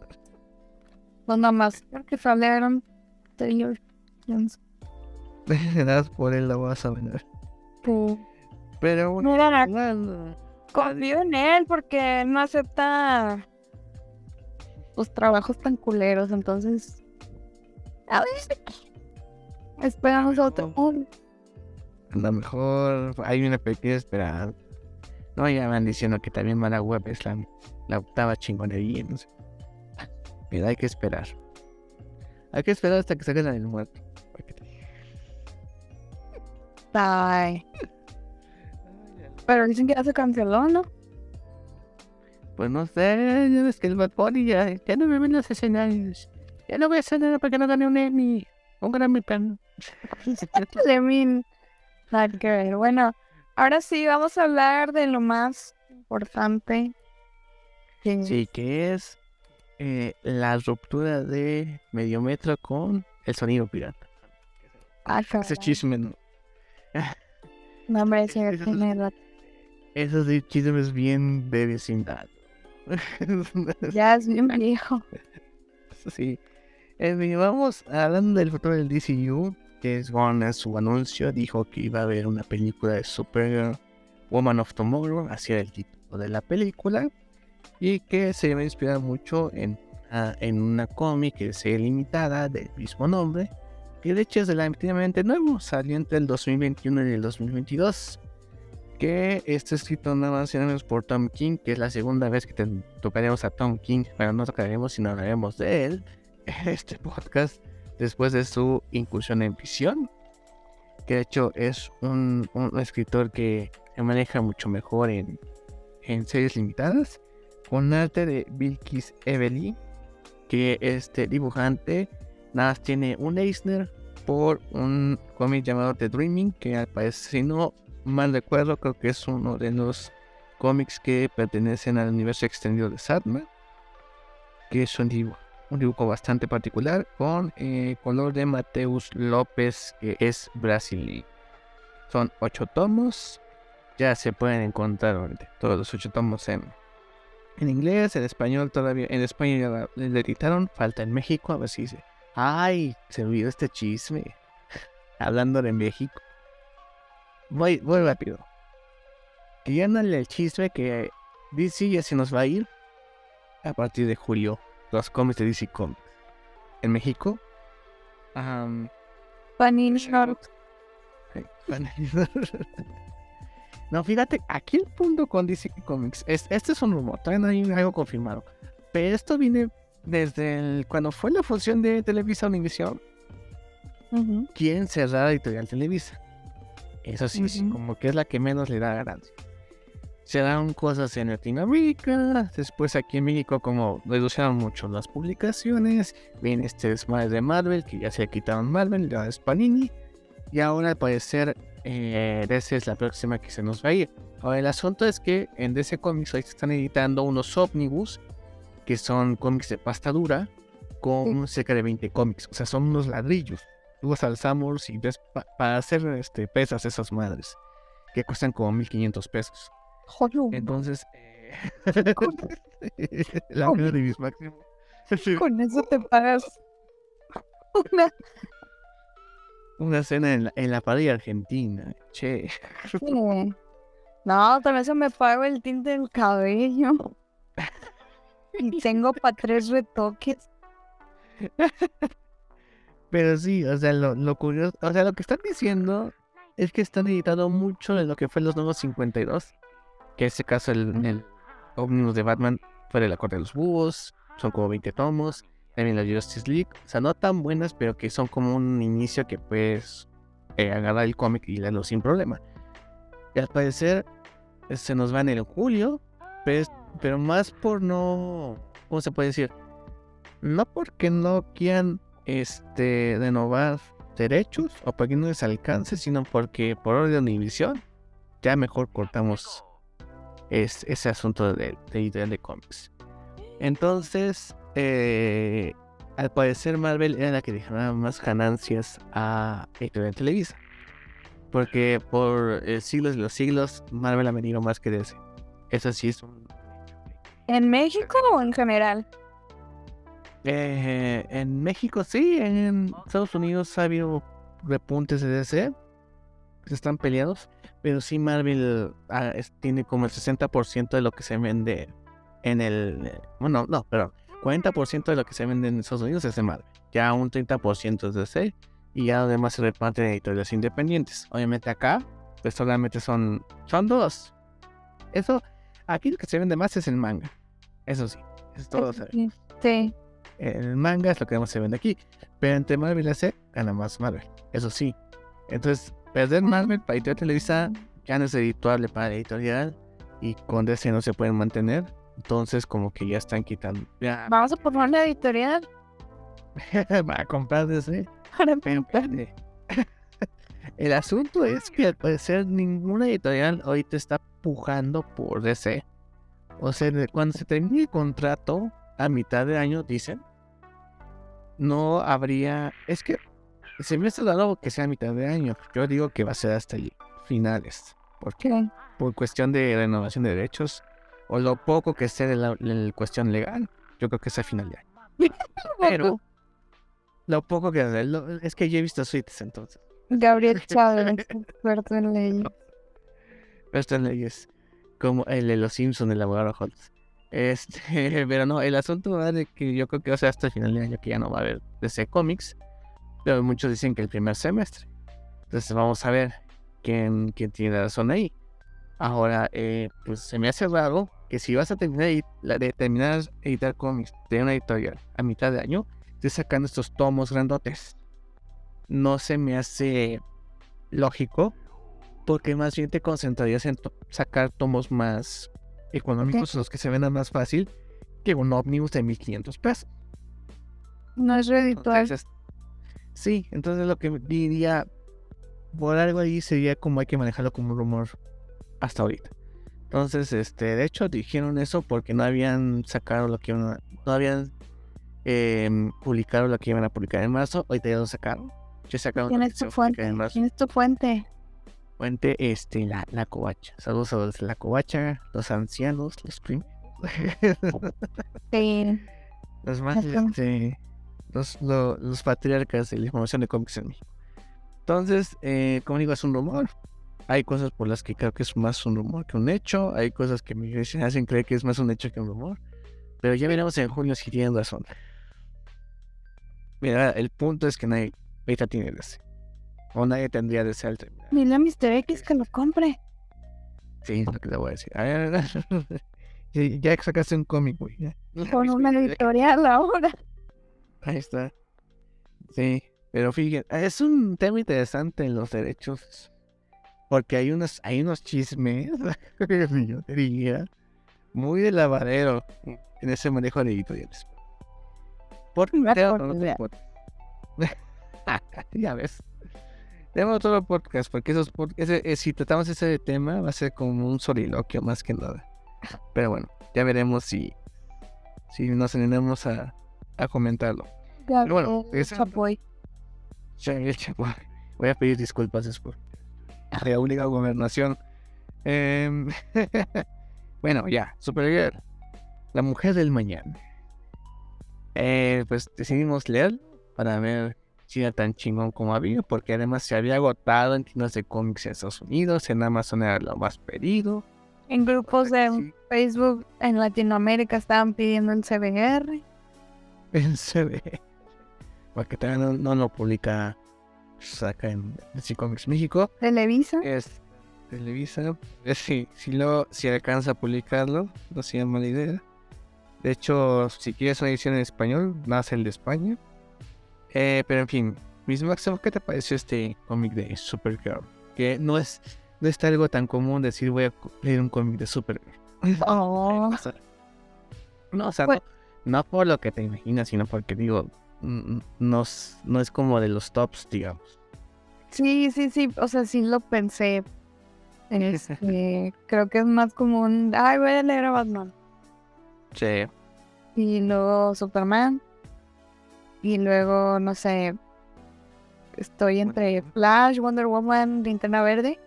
Pues nada más, porque salieron Taylor Johnson. Nada más por él la vas a vender. Pero bueno, Mira, confío en él porque no acepta los trabajos tan culeros, entonces. A ver. Esperamos otro. a lo mejor hay una pequeña esperanza. No, ya van diciendo que también Mala Web es la, la octava chingonería, no sé. Pero hay que esperar. Hay que esperar hasta que salga la del muerto. Ay. Pero dicen que ya se canceló, ¿no? Pues no sé, ya ves que el Bad Bunny ya, ya no me ven en los escenarios. Ya no voy a hacer nada para que no gane un Emmy. Un Grammy pan. Mean, nada que ver. Bueno, ahora sí, vamos a hablar de lo más importante. que- Sí, que es eh, la ruptura de Mediometro con el sonido pirata. Ah, Ese chisme, no. No, hombre, sí. Esos sí chismes bien de vecindad. Ya es bien viejo. sí. En fin, vamos hablando del futuro del DCU. Que es en su anuncio dijo que iba a haber una película de Supergirl Woman of Tomorrow, así era el título de la película. Y que se iba a inspirar mucho en, ah, en una cómic que es limitada del mismo nombre. Que de hecho es relativamente nuevo, salió entre el 2021 y el 2022. Que está escrito nada más y nada menos por Tom King, que es la segunda vez que tocaremos a Tom King. Bueno, no tocaremos, sino hablaremos de él en este podcast después de su incursión en visión. Que de hecho es un, un escritor que se maneja mucho mejor en, en series limitadas. Con arte de Bilkis Evely, que este dibujante nada más tiene un Eisner por un cómic llamado The Dreaming, que al parecer, si no mal recuerdo, creo que es uno de los cómics que pertenecen al universo extendido de Satman, que es un dibujo, un dibujo bastante particular con eh, color de Mateus López, que es brasileño. Son ocho tomos, ya se pueden encontrar ahorita, todos los ocho tomos en, en inglés, en español todavía, en España ya le editaron, falta en México, a ver si dice, ay, se olvidó este chisme, hablando de México. Voy, voy rápido. querían darle el chisme que DC ya se nos va a ir a partir de julio. Los cómics de DC Comics. En México. am, Panini. Sí, no, fíjate, aquí el punto con DC Comics es, este es un rumor, todavía no hay algo confirmado. Pero esto viene desde el- cuando fue la fusión de Televisa Univision, Ujú. quieren cerrar Editorial Televisa. Eso sí, como que es la que menos le da ganancia. Se dan cosas en Latinoamérica, después aquí en México como reducieron mucho las publicaciones, viene este desmadre de Marvel, que ya se le quitaron Marvel, ya es Panini, y ahora al parecer eh, DC es la próxima que se nos va a ir. Ahora el asunto es que en DC Comics hoy se están editando unos ómnibus, que son cómics de pasta dura, con cerca de 20 cómics, o sea, son unos ladrillos. Tú vas al Samurs y ves pa- para hacer este, pesas esas madres, que cuestan como 1500 pesos. Jolo. Entonces, eh, Con, la de mis máximos. con eso te pagas una. Una cena en la, en la parrilla argentina. Che. Sí. No, también se me pago el tinte del cabello. Y tengo para tres retoques. Pero sí, o sea, lo, lo curioso, o sea, lo que están diciendo es que están editando mucho de lo que fue los nuevos 52. Que en este caso el, el ómnibus de Batman fue de la corte de los búhos, son como 20 tomos. También la Justice League, o sea, no tan buenas, pero que son como un inicio que puedes eh, agarrar el cómic y leerlo sin problema. Y al parecer eh, se nos van en julio, pero, pero más por no, ¿cómo se puede decir? No porque no quieran este, renovar derechos o porque no les alcance, sino porque por orden de Univision ya mejor cortamos es, ese asunto de, editorial de cómics. Entonces, eh, al parecer Marvel era la que dejaba más ganancias a Editorial Televisa. Porque por eh, siglos de los siglos, Marvel ha venido más que DC. Eso sí es un... ¿En México o en general? Eh, en México sí, en Estados Unidos ha habido repuntes de DC. Están peleados. Pero sí Marvel ah, es- tiene como el 60% de lo que se vende en el... eh, Bueno, no, perdón. 40% de lo que se vende en Estados Unidos es de Marvel. Ya un 30% es de DC. Y ya lo demás se reparte en editoriales independientes. Obviamente acá, pues solamente son, son dos. Eso, aquí lo que se vende más es el manga. Eso sí, eso todo. Sí. El manga es lo que más se vende aquí. Pero entre Marvel y DC gana más Marvel. Eso sí. Entonces, perder Marvel para editorial Televisa ya no es editable para la editorial. Y con DC no se pueden mantener. Entonces, como que ya están quitando. Ya, Vamos a poner una editorial para comprar DC. para espérate. El asunto es que al parecer ninguna editorial ahorita está pujando por DC. O sea, cuando se termine el contrato a mitad de año, dicen, no habría. Es que se me hace raro que sea a mitad de año. Yo digo que va a ser hasta el finales. ¿Por qué? Por cuestión de renovación de derechos. O lo poco que esté de la, la cuestión legal. Yo creo que es a final de año. Pero lo poco que lo- es que yo he visto suites entonces. Gabriel Chávez, experto en leyes. Estas leyes, como el de los Simpsons, el abogado Holmes. Este, pero no, el asunto va de que yo creo que va a ser hasta el final de año que ya no va a haber DC Comics. Pero muchos dicen que el primer semestre. Entonces vamos a ver quién, tiene razón ahí. Ahora, eh, pues se me hace raro que si vas a terminar editar cómics de una editorial a mitad de año, estés sacando estos tomos grandotes. No se me hace lógico porque más bien te concentrarías en sacar tomos más económicos, los que se vendan más fácil, que un ómnibus de 1500 pesos. No es reditual. Sí, entonces lo que diría, por algo ahí sería como hay que manejarlo como un rumor hasta ahorita. Entonces, este, de hecho dijeron eso porque no habían sacado lo que iban a, no habían em, publicado lo que iban a publicar en marzo, ahorita ya lo sacaron. Ya sacaron ¿Quién es tu fuente? ¿Quién es tu fuente? Fuente, este, la, la covacha. Saludos a los la covacha, los ancianos, los primos. Sí. los más, este, los, lo- los patriarcas de la información de cómics en México. Entonces, eh, como digo, es un rumor. hay cosas por las que creo que es más un rumor que un hecho, hay cosas que me hacen creer que es más un hecho que un rumor, pero ya veremos en junio si tienen razón. Mira, el punto es que nadie ahorita tiene DC. O nadie tendría DC al terminar. Dile a Mr. X que lo compre. Sí, es lo que te voy a decir. Ya sacaste un cómic, güey. Con una editorial ahora. Ahí está. Sí, pero fíjense, es un tema interesante en los derechos. Porque hay unos, hay unos chismes, yo diría, muy de lavadero en ese manejo de editoriales. Por ya ves. Tenemos otro podcast, porque esos ese, eh, si tratamos ese tema, va a ser como un soliloquio más que nada. Pero bueno, ya veremos si, si nos animamos a, a comentarlo. Pero bueno, ese, Chapoy. Voy a pedir disculpas después. La única gobernación. Em, bueno, ya, Supergirl. La mujer del mañana. Eh, pues decidimos leer para ver si era tan chingón como había, porque además se había agotado en tiendas de cómics en Estados Unidos, en Amazon era lo más pedido. En grupos de Facebook en Latinoamérica estaban pidiendo el CBR. El CBR. Porque todavía no, lo publica acá en DC Comics México. Televisa. Es Televisa. Eh, sí, si, lo, si alcanza a publicarlo, no sería mala idea. De hecho, si quieres una edición en español, más el de España. Eh, pero en fin, Miss Maxwell, ¿qué te pareció este cómic de Supergirl? Que no es, no es algo tan común decir voy a leer un cómic de Supergirl. Oh. No, o sea, pues no, por lo que te imaginas, sino porque digo, no, no es como de los tops, digamos. Sí, sí, sí, o sea, sí lo pensé. Este, creo que es más común, ay, voy a leer a Batman. Sí. Y luego Superman. Y luego, no sé, estoy entre Flash, Wonder Woman, Linterna Verde.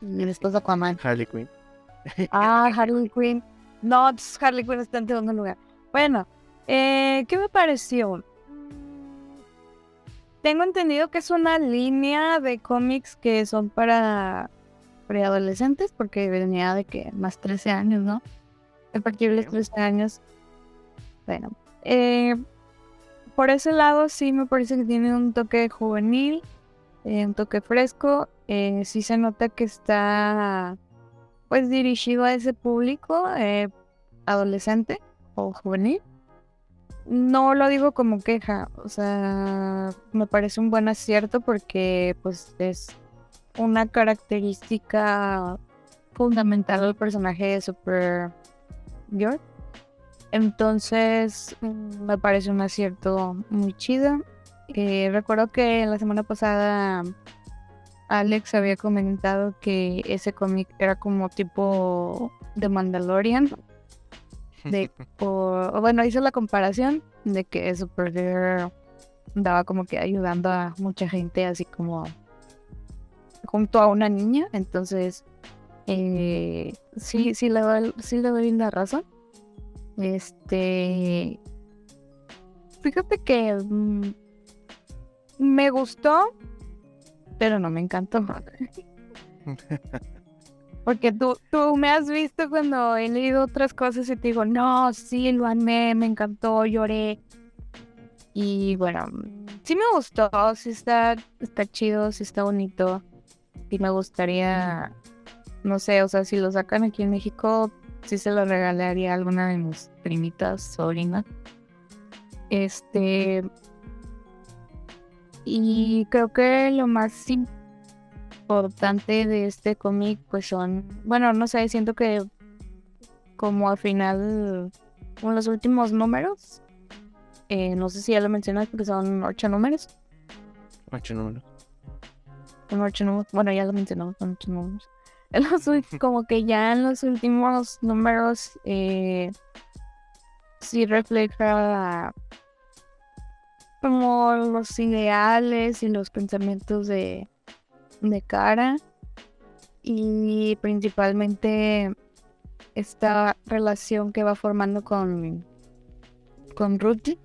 Y después Aquaman. Harley Quinn. Ah, Harley Quinn. No, Harley Quinn está en segundo lugar. Bueno, eh, ¿qué me pareció? Tengo entendido que es una línea de cómics que son para preadolescentes, porque venía de que más 13 años, ¿no? A partir de los 13 años. Bueno, eh, por ese lado sí me parece que tiene un toque juvenil, eh, un toque fresco. Eh, sí se nota que está pues dirigido a ese público eh, adolescente o juvenil. No lo digo como queja, o sea, me parece un buen acierto porque pues es una característica fundamental del personaje de Super Girl. Entonces, mm, me parece un acierto muy chido. Eh, recuerdo que la semana pasada Alex había comentado que ese cómic era como tipo de Mandalorian. De, bueno, hizo la comparación de que Supergirl daba como que ayudando a mucha gente así como junto a una niña. Entonces, eh, sí, sí le doy, sí le doy la razón. Este. Fíjate que mm, me gustó, pero no me encantó. Porque tú, tú me has visto cuando he leído otras cosas y te digo, no, sí, lo amé, me encantó, lloré. Y bueno, sí me gustó, sí está, está chido, sí está bonito. Y me gustaría, no sé, o sea, si lo sacan aquí en México, sí se lo regalaría a alguna de mis primitas, sobrinas. Este. Y creo que lo más importante de este cómic, pues son. Bueno, no sé, siento que como al final, con los últimos números, eh, no sé si ya lo mencionas porque son ocho números. Ocho números. Son ocho números. Bueno, ya lo mencionamos, son ocho números como que ya en los últimos números eh, sí refleja como los ideales y los pensamientos de, de cara y principalmente esta relación que va formando con con Ruth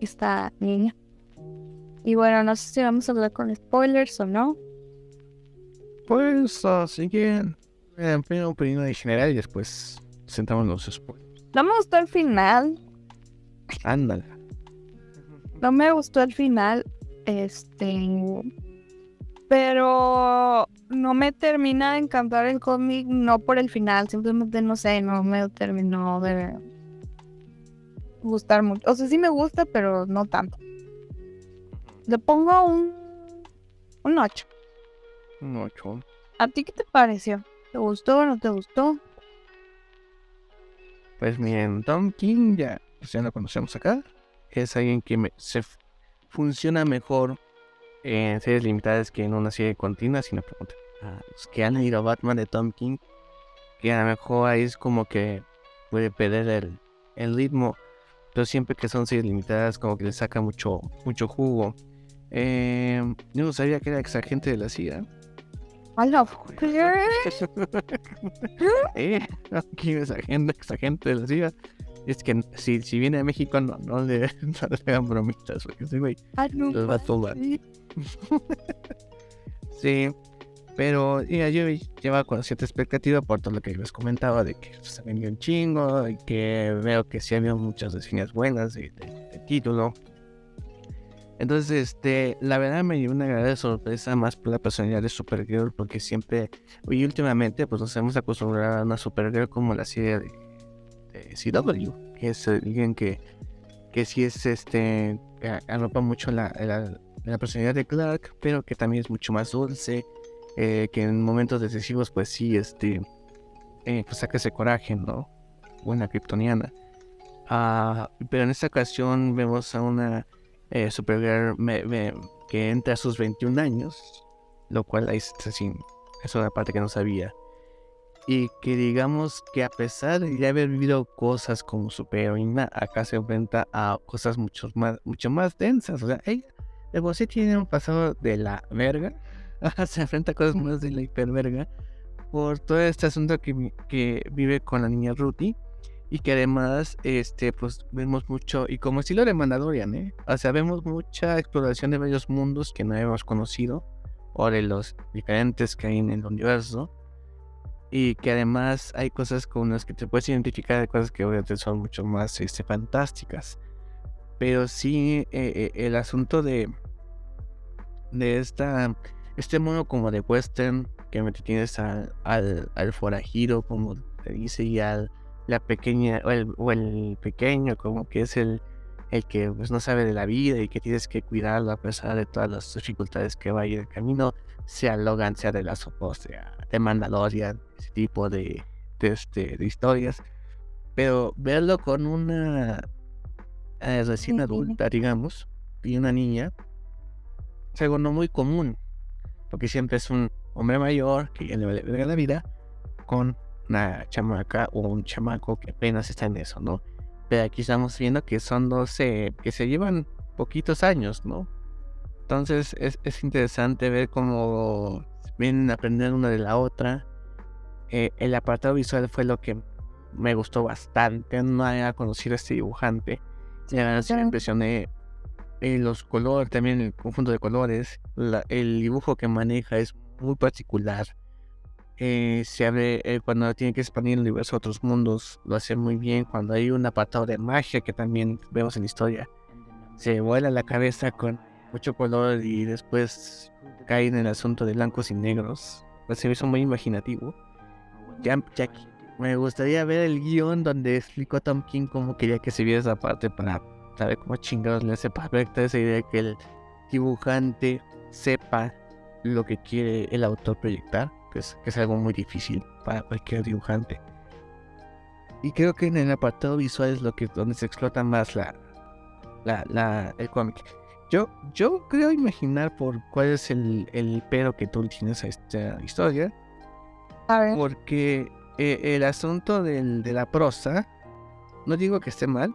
esta niña. Y bueno no sé si vamos a hablar con spoilers o no pues así que eh, primero opinión en general y después sentamos los spoilers. No me gustó el final. Ándale. No me gustó el final. Este. Pero no me termina de encantar el cómic, no por el final, simplemente no sé, no me terminó de gustar mucho. O sea, sí me gusta, pero no tanto. Le pongo un, un 8. Un 8. ¿A ti qué te pareció? ¿Te gustó o no te gustó? Pues miren, Tom King ya, pues ya lo conocemos acá. Es alguien que me, se funciona mejor en series limitadas que en una serie continua, si me preguntan a los que han leído Batman de Tom King, que a lo mejor ahí es como que puede perder el, el ritmo, pero siempre que son series limitadas como que le saca mucho, mucho jugo. Eh, yo no sabía que era exagente de la CIA. ¡Hola! eh, aquí es agente, exagente de la CIA. Es que si, si viene a México no, no, le, no le hagan bromitas, güey no, los va a sí, pero ya, yo llevaba con cierta expectativa por todo lo que les comentaba de que se vendió un chingo y que veo que sí había muchas reseñas buenas de, de- de título. Entonces, este, la verdad me dio una gran sorpresa más por la personalidad de Supergirl porque siempre, y últimamente, pues nos hemos acostumbrado a una Supergirl como la serie de, CW, que es alguien que, que sí es, este, arropa mucho la, la, personalidad de Clark, pero que también es mucho más dulce, eh, que en momentos decisivos, pues sí, este, eh, pues saca coraje, ¿no? Buena kryptoniana. Ah, pero en esta ocasión vemos a una eh, Supergirl que entra a sus 21 años, lo cual ahí es así, es una parte que no sabía. Y que digamos que a pesar de haber vivido cosas como superheroína, acá se enfrenta a cosas mucho más, mucho más densas. O sea, ella de por sí tiene un pasado de la verga, se enfrenta a cosas más de la hiperverga por todo este asunto que, que vive con la niña Ruthie y que además este pues vemos mucho y como estilo de Mandalorian, ¿eh? O sea, vemos mucha exploración de varios mundos que no habíamos conocido o de los diferentes que hay en el universo y que además hay cosas con las que te puedes identificar de cosas que obviamente son mucho más este, fantásticas. Pero sí eh, eh, el asunto de de esta este modo como de western que tienes al, al, al forajido como te dice y al la pequeña o el, o el pequeño como que es el el que pues no sabe de la vida y que tienes que cuidarlo a pesar de todas las dificultades que va a ir el camino sea Logan sea de las o sea de Mandalorian ese tipo de de, este, de historias. Pero verlo con una eh, recién adulta digamos y una niña es algo no muy común porque siempre es un hombre mayor que ya le vale la vida con una chamaca o un chamaco que apenas está en eso, ¿no? Pero aquí estamos viendo que son dos eh, que se llevan poquitos años, ¿no? Entonces es, es interesante ver cómo vienen a aprender una de la otra. Eh, el apartado visual fue lo que me gustó bastante. No había conocido a este dibujante. Sí me impresioné eh, los colores, también el conjunto de colores, la- el dibujo que maneja es muy particular. Eh, se abre eh, cuando tiene que expandir el universo a otros mundos, lo hace muy bien. Cuando hay un apartado de magia que también vemos en la historia, se vuela la cabeza con mucho color y después cae en el asunto de blancos y negros. Pues se me hizo muy imaginativo. Ya qu- me gustaría ver el guion donde explicó Tom King cómo quería que se viera esa parte para saber cómo chingados le hace perfecta esa idea de que el dibujante sepa lo que quiere el autor proyectar, que es, que es algo muy difícil para cualquier dibujante. Y creo que en el apartado visual es lo que donde se explota más la, la, la- el cómic. Yo, yo creo imaginar por cuál es el, el pero que tú tienes a esta historia, A ver. porque eh, el asunto del- de la prosa, no digo que esté mal,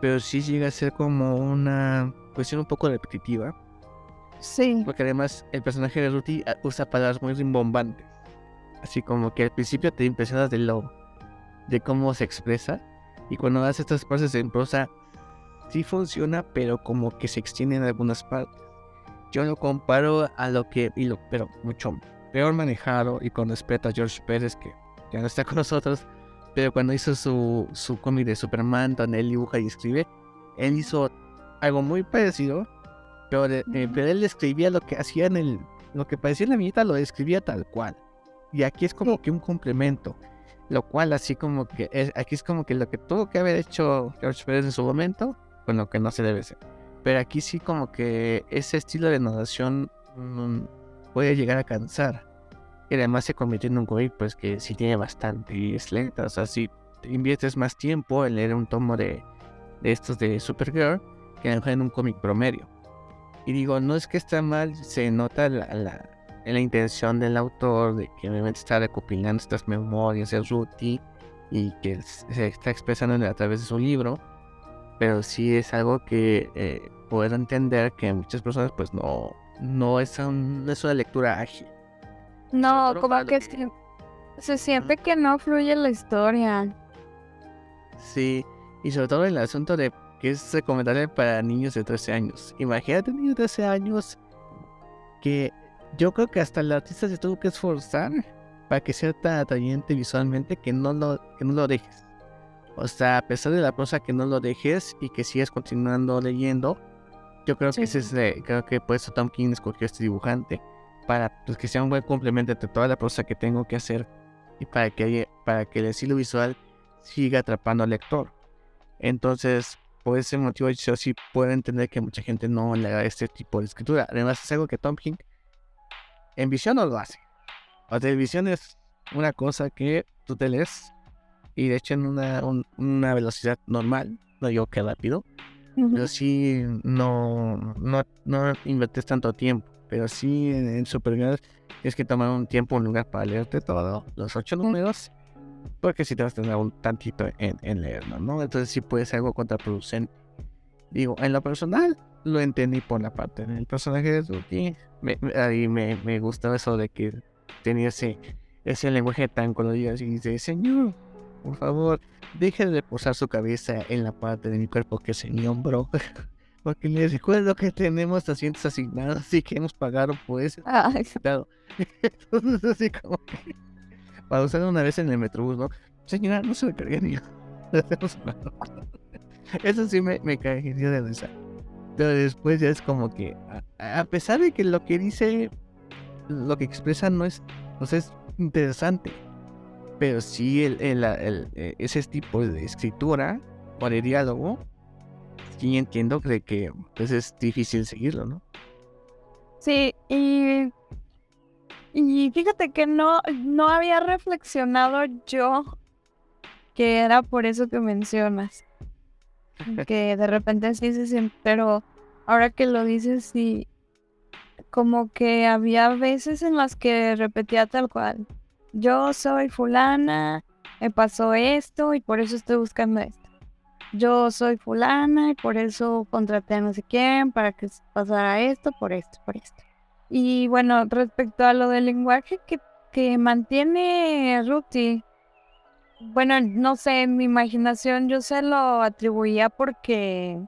pero sí llega a ser como una cuestión un poco repetitiva. Sí. Porque además el personaje de Ruthie ah, usa palabras muy rimbombantes. Así como que al principio te impresionas de lo de cómo se expresa. Y cuando hace estas frases en prosa, sí funciona, pero como que se extiende en algunas partes. Yo lo comparo a lo que, y lo, pero mucho peor manejado y con respeto a George Pérez, que ya no está con nosotros, pero cuando hizo su, su cómic de Superman, donde él dibuja y escribe, él hizo algo muy parecido, pero, eh, pero él escribía lo que hacía en el, lo que parecía en la viñeta, lo describía tal cual. Y aquí es como que un complemento, lo cual así como que, es, aquí es como que lo que tuvo que haber hecho George Pérez en su momento, con lo que no se debe hacer. Pero aquí sí como que ese estilo de narración mm, puede llegar a cansar. Y además se convierte en un cómic pues que sí tiene bastante lenta. O sea, si inviertes más tiempo en leer un tomo de, de estos de Supergirl que en un cómic promedio. Y digo, no es que está mal, se nota la, la, la intención del autor de que obviamente está recopilando estas memorias de Ruthie y que se está expresando a través de su libro. Pero sí es algo que eh, puedo entender que muchas personas pues no, no, es, no es una lectura ágil. No, como que, Se, siente que no fluye la historia. Sí, y sobre todo el asunto de que es recomendable para niños de 13 años. Imagínate un niño de 13 años que yo creo que hasta el artista se tuvo que esforzar para que sea tan atrayente visualmente que no lo, que no lo dejes. O sea, a pesar de la prosa que no lo dejes y que sigas continuando leyendo, yo creo que ese es, creo que por eso Tom King escogió este dibujante para pues, que sea un buen complemento entre toda la prosa que tengo que hacer y para que, para que el estilo visual siga atrapando al lector. Entonces, por ese motivo yo sí puedo entender que mucha gente no le haga este tipo de escritura. Además es algo que Tom King en visión no lo hace. La televisión es una cosa que tú te lees y de hecho en una, una velocidad normal, no digo que rápido, pero sí no, no, no invertes tanto tiempo pero sí en, en Supergirl tienes que tomar un tiempo, un lugar para leerte todo, los ocho números, porque si te vas a tener un tantito en, en leerlo, ¿no? Entonces sí puede ser algo contraproducente. Digo, en lo personal lo entendí por la parte del personaje de Rudy. Me, ahí me, me gustaba eso de que tenía ese, ese lenguaje tan colorido y dice, señor, por favor, deje de posar su cabeza en la parte de mi cuerpo que es en mi hombro. Porque les recuerdo que tenemos asientos asignados y que hemos pagado por eso. Ah, Entonces, así como que. Para usar una vez en el metrobús, ¿no? Señora, no se me cargue ni. Eso sí me, me de risa. Pero después ya es como que. A, pesar de que lo que dice. Lo que expresa no es. O es interesante. Pero sí, el, el, eh, ese tipo de escritura o de diálogo sí entiendo que, que pues, es difícil seguirlo, ¿no? Sí, y, y fíjate que no, no había reflexionado yo que era por eso que mencionas. que de repente sí se siente, pero ahora que lo dices, sí, como que había veces en las que repetía tal cual. Yo soy fulana, me pasó esto y por eso estoy buscando esto yo soy fulana y por eso contraté a no sé quién para que pasara esto, por esto, por esto. Y bueno, respecto a lo del lenguaje que, que mantiene Ruti, bueno, no sé, en mi imaginación yo se lo atribuía porque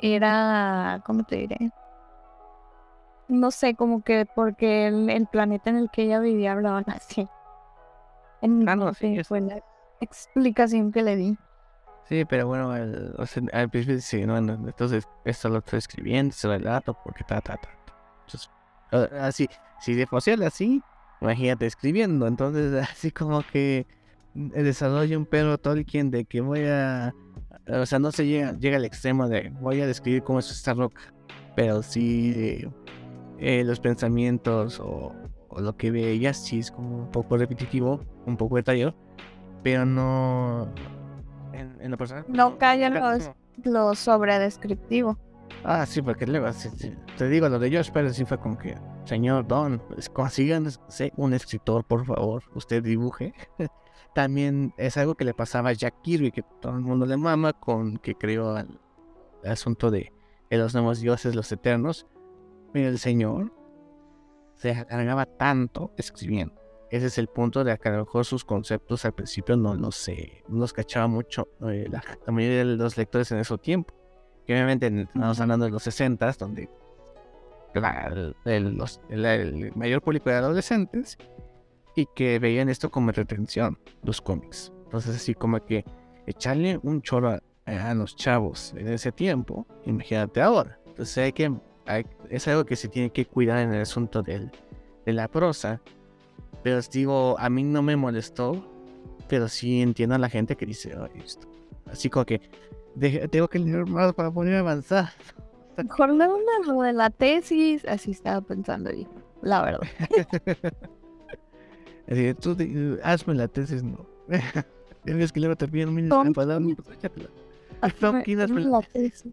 era, ¿cómo te diré? No sé, como que porque el, planeta en el que ella vivía hablaban así. En ah, no, sí, fue la explicación que le di. Sí, pero bueno, al principio sí, ¿no? Entonces, esto lo estoy escribiendo, ese relato, porque ta, ta, ta. Entonces, así, si de posible así, imagínate escribiendo. Entonces, así como que desarrolla un perro Tolkien de que voy a. O sea, no se llega, llega al extremo de voy a describir cómo es esta roca, pero sí eh, los pensamientos o, o, lo que ve ella sí es como un poco repetitivo, un poco detallado, pero no en, lo personal. No callan los, lo sobredescriptivo. Ah, sí, porque luego, te digo, lo de Josh Pérez sí fue como que, señor Don, consigan un escritor, por favor, usted dibuje. También es algo que le pasaba a Jack Kirby, que todo el mundo le mama, con que creó el, asunto de, los nuevos dioses, los eternos. Pero el señor se alargaba tanto escribiendo ese es el punto de que a lo mejor sus conceptos al principio no los, no los cachaba mucho eh, la, mayoría de los lectores en ese tiempo. Que obviamente estamos hablando de los 60 donde el, el, mayor público de adolescentes y que veían esto como retención, los cómics. Entonces, así como que echarle un choro a, los chavos en ese tiempo, imagínate ahora. Entonces, hay que, es algo que se tiene que cuidar en el asunto del, de la prosa. Pero os digo, a mí no me molestó, pero sí entiendo a la gente que dice, esto. Así como que tengo que leer más para poder avanzar. Mejor lo de la tesis, así estaba pensando yo, la verdad. así, tú hazme la tesis, no. Tienes que leer también mil palabras, pues échatela. la tesis.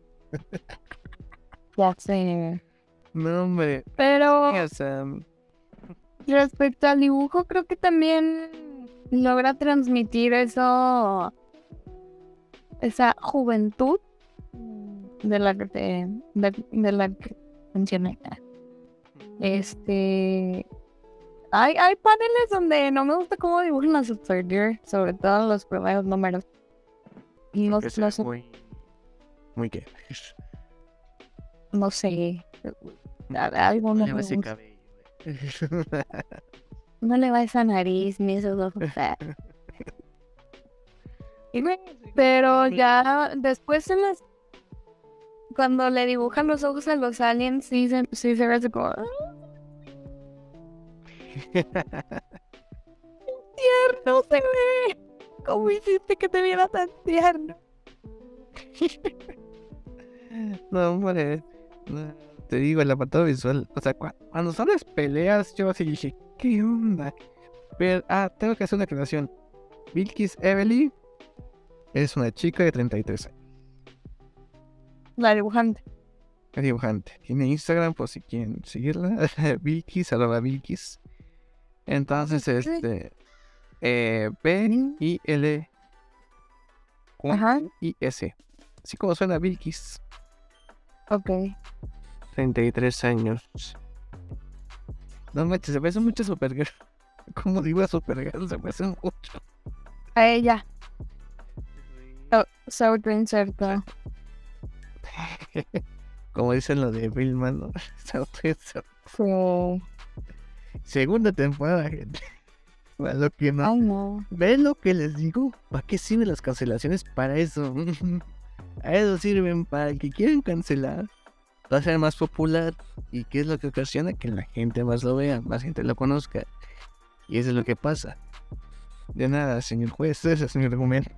ya sé. No, hombre. Pero respecto al dibujo, creo que también logra transmitir eso, esa juventud de la que de, la que mencioné. Este hay, hay paneles donde no me gusta cómo dibujan a Subterfuge, sobre todo los primeros números. Y no, no sé. Muy, muy qué. No sé. Algo no, me no le va esa nariz ni esos ojos. Pero ya después en las cuando le dibujan los ojos a los aliens, sí se, sí se ve como. Ah". tierno se ve. ¿Cómo hiciste que te viera tan tierno? no, hombre. te digo, el apartado visual. O sea, cuando son las peleas, yo así dije, ¿qué onda? Pero, ah, tengo que hacer una aclaración. Vilkis Evely es una chica de 33 años. La dibujante. La dibujante. Tiene Instagram por si quieren seguirla. Vilkis, arroba Vilkis. Entonces, este. Eh, B I L I S. Así como suena Vilkis. Ok. 33 años. No manches, se me hace mucho Supergirl. Como digo a Supergirl, se me hace mucho. A ella. Oh, so inserto. Como dicen lo de Billman, ¿no? Sí. Segunda temporada, gente. lo que no. no. ¿Ven lo que les digo? ¿Para qué sirven las cancelaciones? Para eso. A eso sirven, para que quieran cancelar. Va a ser más popular. ¿Y qué es lo que ocasiona? Que la gente más lo vea, más gente lo conozca. Y eso es lo que pasa. De nada, señor juez, ese es mi argumento.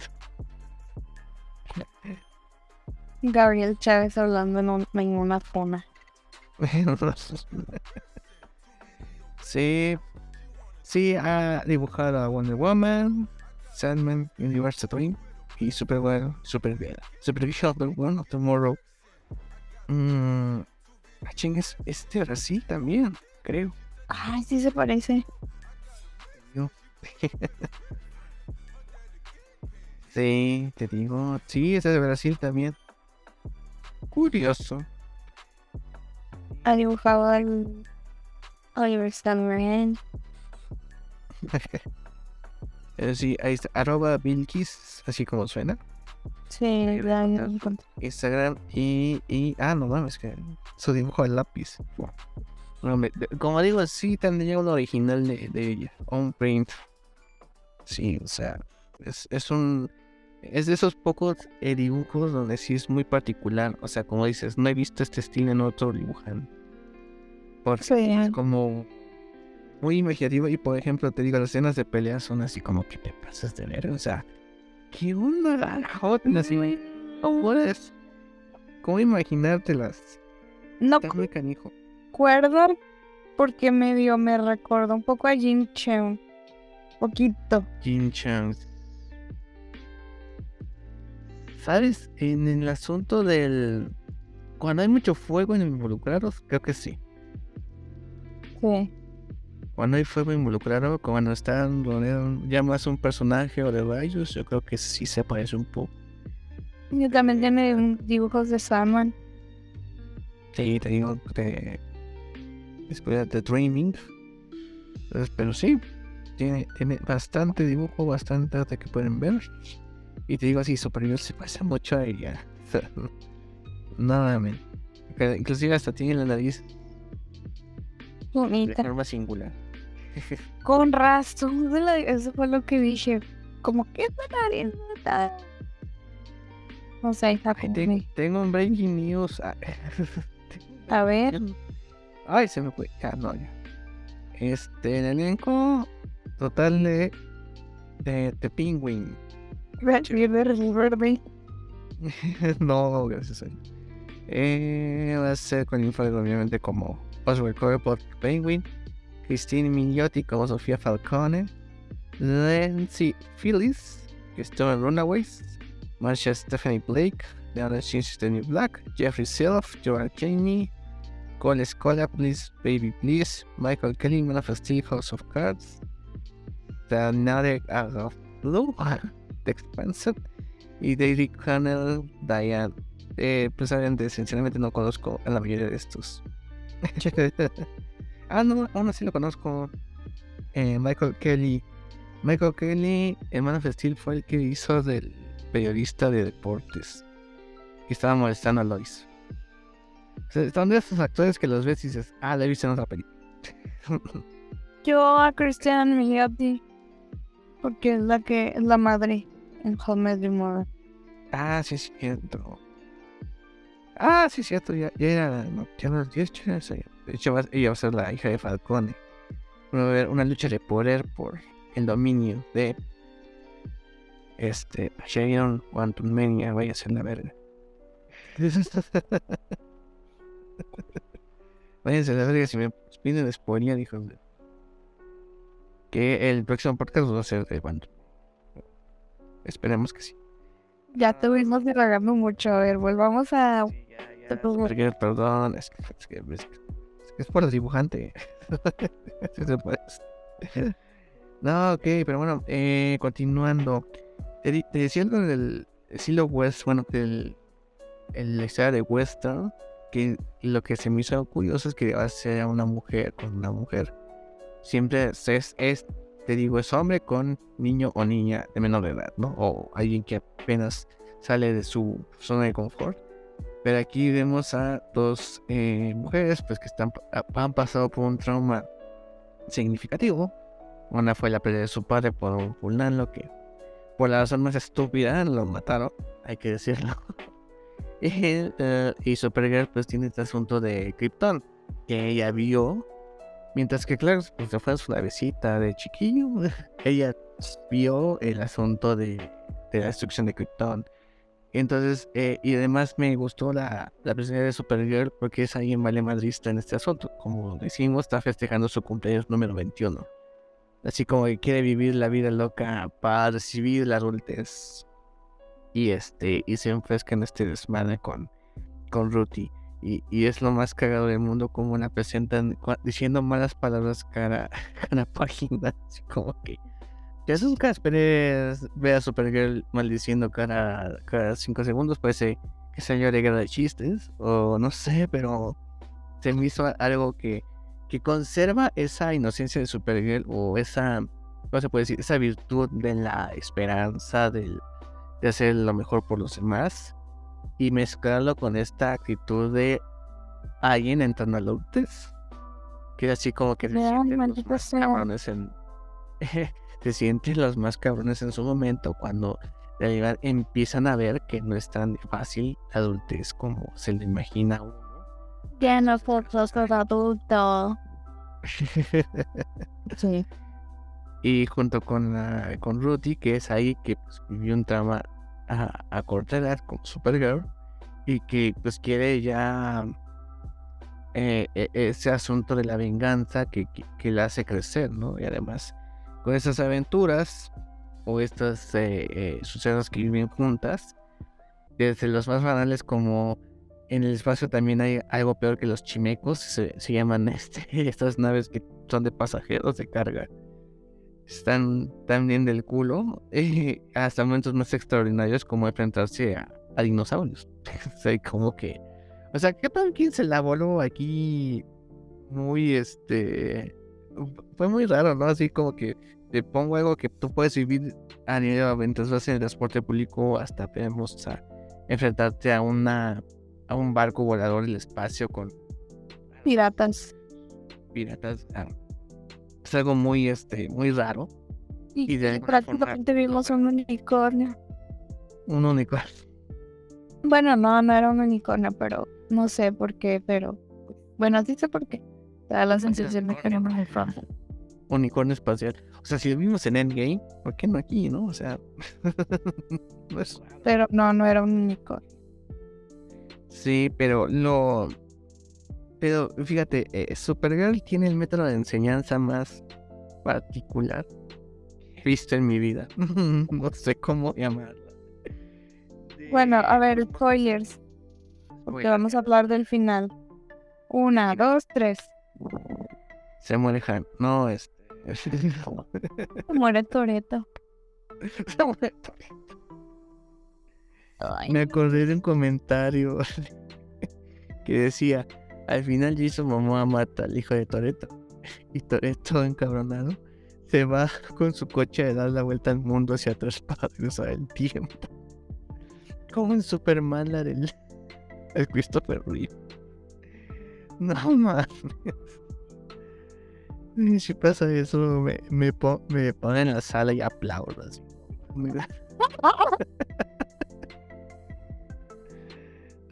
Gabriel Chávez hablando en, una zona. sí, sí, ha dibujado a Wonder Woman, Sandman, Universe Twin y Supergirl, Supergirl, Supergirl, The One of Tomorrow. Mmm, es este ahora sí también, creo. Ay, sí se parece. sí, te digo, sí, ese de Brasil también. Curioso. Ha dibujado al Oliver eh, sí, ahí está, arroba Bilkis, así como suena. Sí, Instagram y, y. Ah, no mames, que su dibujo al lápiz. como digo, sí tendría un original de, de ella. Un print. Sí, o sea, es, es un es de esos pocos eh, dibujos donde sí es muy particular. O sea, como dices, no he visto este estilo en otro dibujante. Porque es como muy imaginativo. Y por ejemplo, te digo, las escenas de pelea son así como que te pasas de ver. O sea, ¿qué onda? Así, ¿Cómo? ¿Cómo imaginártelas? No. Canijo. Recuerdo porque medio me recordó un poco a Jin Chang. Poquito. Jin Chang, ¿Sabes? En el asunto del. Cuando hay mucho fuego involucrados, creo que sí. Sí. Cuando hay fuego involucrado, cuando están ya más un personaje o de rayos, yo creo que sí se parece un poco. Yo también tiene dibujos de Salmon. Sí, te digo de. Escuela de Dreaming. pero sí, tiene, tiene bastante dibujo, bastante arte que pueden ver. Y te digo así, Superior se pasa mucho a ella. Nada, men. Inclusive hasta tiene la nariz de Bonita. forma singular. Con razón, eso fue lo que dije. Como que esta nariz no está. Sé, Ay, Jacob, te- me- tengo un breaking news. Ah, A ver, Ay, se me fue. Ya, no, ya. Este, el elenco total de, de, de Penguin. Ranchir de Riverdale. no, gracias. Eh, va a ser con Infrared, obviamente, como Oswald Cobblepot Penguin, Christine Migliotti como Sofía Falcone, Nancy Phyllis, que Runaways, Marcia Stephanie Blake, Leona Stephanie Black, Jeffrey Self, Joel Jamie, Cole Scola, Please Baby Please, Michael Kelly, Man of Steel, House of Cards, The Another Out of Blue, The Expanse, y David Connell, Diane. Eh, pues obviamente, sinceramente no conozco a la mayoría de estos. ah, no, aún así lo conozco. Eh, Michael Kelly. Michael Kelly, en Man of Steel, fue el que hizo del periodista de deportes. Que estaba molestando a Lois. O sea, son de esos actores que los ves y dices, ah, la he visto en otra película. Yo a Christian Milioti. Porque es la que es la madre en Home Mother. Ah, sí, es cierto. Ah, sí, es cierto. Ya, era. Ya era eso, ya. De hecho, ella va a ser la hija de Falcone. Va a haber una lucha de poder por el dominio de. Este. Vieron Quantum Mania. Vaya a ser la verga. Váyanse a la verga si me piden spoiler, hijos de. Que el próximo podcast va a ser de Quantum. Esperemos que sí. Ya estuvimos divagando mucho. A ver, volvamos a. Porque, perdón, es que es, que, es que- es que es por el dibujante. Sí no, ok, pero bueno, eh, continuando. Te, te decía algo del estilo West, bueno, del el, la historia de Western, que lo que se me hizo curioso es que va a ser una mujer con una mujer. Siempre es, es, te digo, es hombre con niño o niña de menor edad, ¿no? O alguien que apenas sale de su zona de confort. Pero aquí vemos a dos eh, mujeres pues que están, pa- han pasado por un trauma significativo. Una fue la pérdida de su padre por un fulano que por la razón más estúpida lo mataron, hay que decirlo. y, eh, y Supergirl pues tiene este asunto de Krypton que ella vio. Mientras que Clark pues fue a su navecita de chiquillo. ella vio el asunto de, de la destrucción de Krypton. Entonces, eh, y además me gustó la, la presencia de Supergirl porque es alguien vale madrista en este asunto. Como decimos, está festejando su cumpleaños número 21. Así como que quiere vivir la vida loca para recibir la adultez. Y este, y se enfresca en este desmadre con, con Ruthie. Y, y es lo más cagado del mundo como la presentan diciendo malas palabras cada, cada página. Así como que. Nunca esperes ver a Supergirl maldiciendo cada, cada cinco segundos. Parece que de guerra de chistes. O no sé, pero se me hizo algo que, que conserva esa inocencia de Supergirl. O esa, ¿cómo se puede decir? Esa virtud de la esperanza, de hacer lo mejor por los demás. Y mezclarlo con esta actitud de alguien entrando a la adultez. Que así como que se sienten los más cabrones en se sienten los más cabrones en su momento cuando de realidad empiezan a ver que no es tan fácil la adultez como se le imagina a uno. Ya nosotros los adultos. Sí. y junto con la, con Ruthie, que es ahí que pues, vivió un trauma a, a con Supergirl y que pues quiere ya eh, e- ese asunto de la venganza que, que, la hace crecer, ¿no? Y además con esas aventuras o estos eh, eh, sucesos que viven juntas, desde los más banales como en el espacio también hay algo peor que los chimecos, se, se llaman este, estas naves que son de pasajeros de carga. Están tan bien del culo, eh, hasta momentos más extraordinarios como enfrentarse a, a dinosaurios. o sea, como que, o sea, ¿qué tal quien se la voló aquí? Muy, este, fue muy raro, ¿no? Así como que te pongo algo que tú puedes vivir a nivel mientras vas en el transporte público hasta vemos a enfrentarte a una a un barco volador del espacio con Piratas. piratas ah, es algo muy, este, muy raro. Y, Y de alguna prácticamente vimos un unicornio. Un unicornio. Bueno, no, no era un unicornio, pero no sé por qué, pero bueno, sí sé por qué. Da la sensación de que era un unicornio. unicornio espacial. O sea, si lo vimos en Endgame, ¿por qué no aquí, no? O sea, no es raro. Pero no, no era un unicornio. Sí, pero lo. Pero fíjate, eh, Supergirl tiene el método de enseñanza más particular visto en mi vida. no sé cómo llamarlo. Bueno, a ver, spoilers. Porque vamos a hablar del final. Una, dos, tres. Se muere Han. No, este. Se muere Toreto. Se muere. Me acordé de un comentario que decía: Al final Jason Momoa mata al hijo de Toreto. Y Toreto, encabronado, se va con su coche a dar la vuelta al mundo hacia atrás para regresar el tiempo. Como en Superman, la del el Christopher Reeve. No mames. Y Si pasa eso, me, me, me ponen en la sala y aplaudo. así.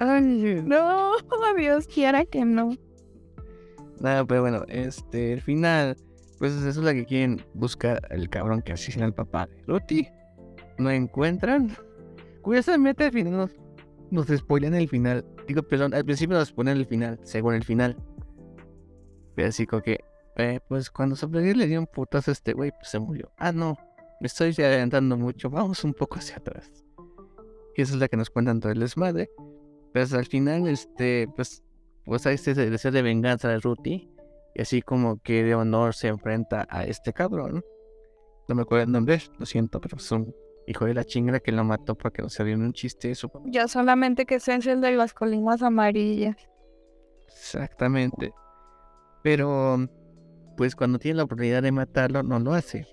Ay, No, Dios quiera que no. Nada, pero bueno, este, el final, pues eso es lo que quieren buscar el cabrón que asesina al papá de Ruti. No encuentran. Curiosamente al final nos, nos spoilean el final. Digo, perdón, al principio nos ponen el final, según el final. Pero así como que, eh, pues cuando Supergirl le dio un putazo a este güey, pues se murió. Ah, no, me estoy adelantando mucho, vamos un poco hacia atrás. Y esa es la que nos cuentan todo el desmadre. Pero al final, este, pues pues a este deseo de venganza de Ruti. Y así como que de honor se enfrenta a este cabrón. No me acuerdo el nombre, lo siento, pero es un hijo de la chingada que lo mató porque no se dio un chiste papá. Yo solamente que sé es el de las colinas amarillas. Exactamente. Pero, pues cuando tiene la oportunidad de matarlo, no lo hace.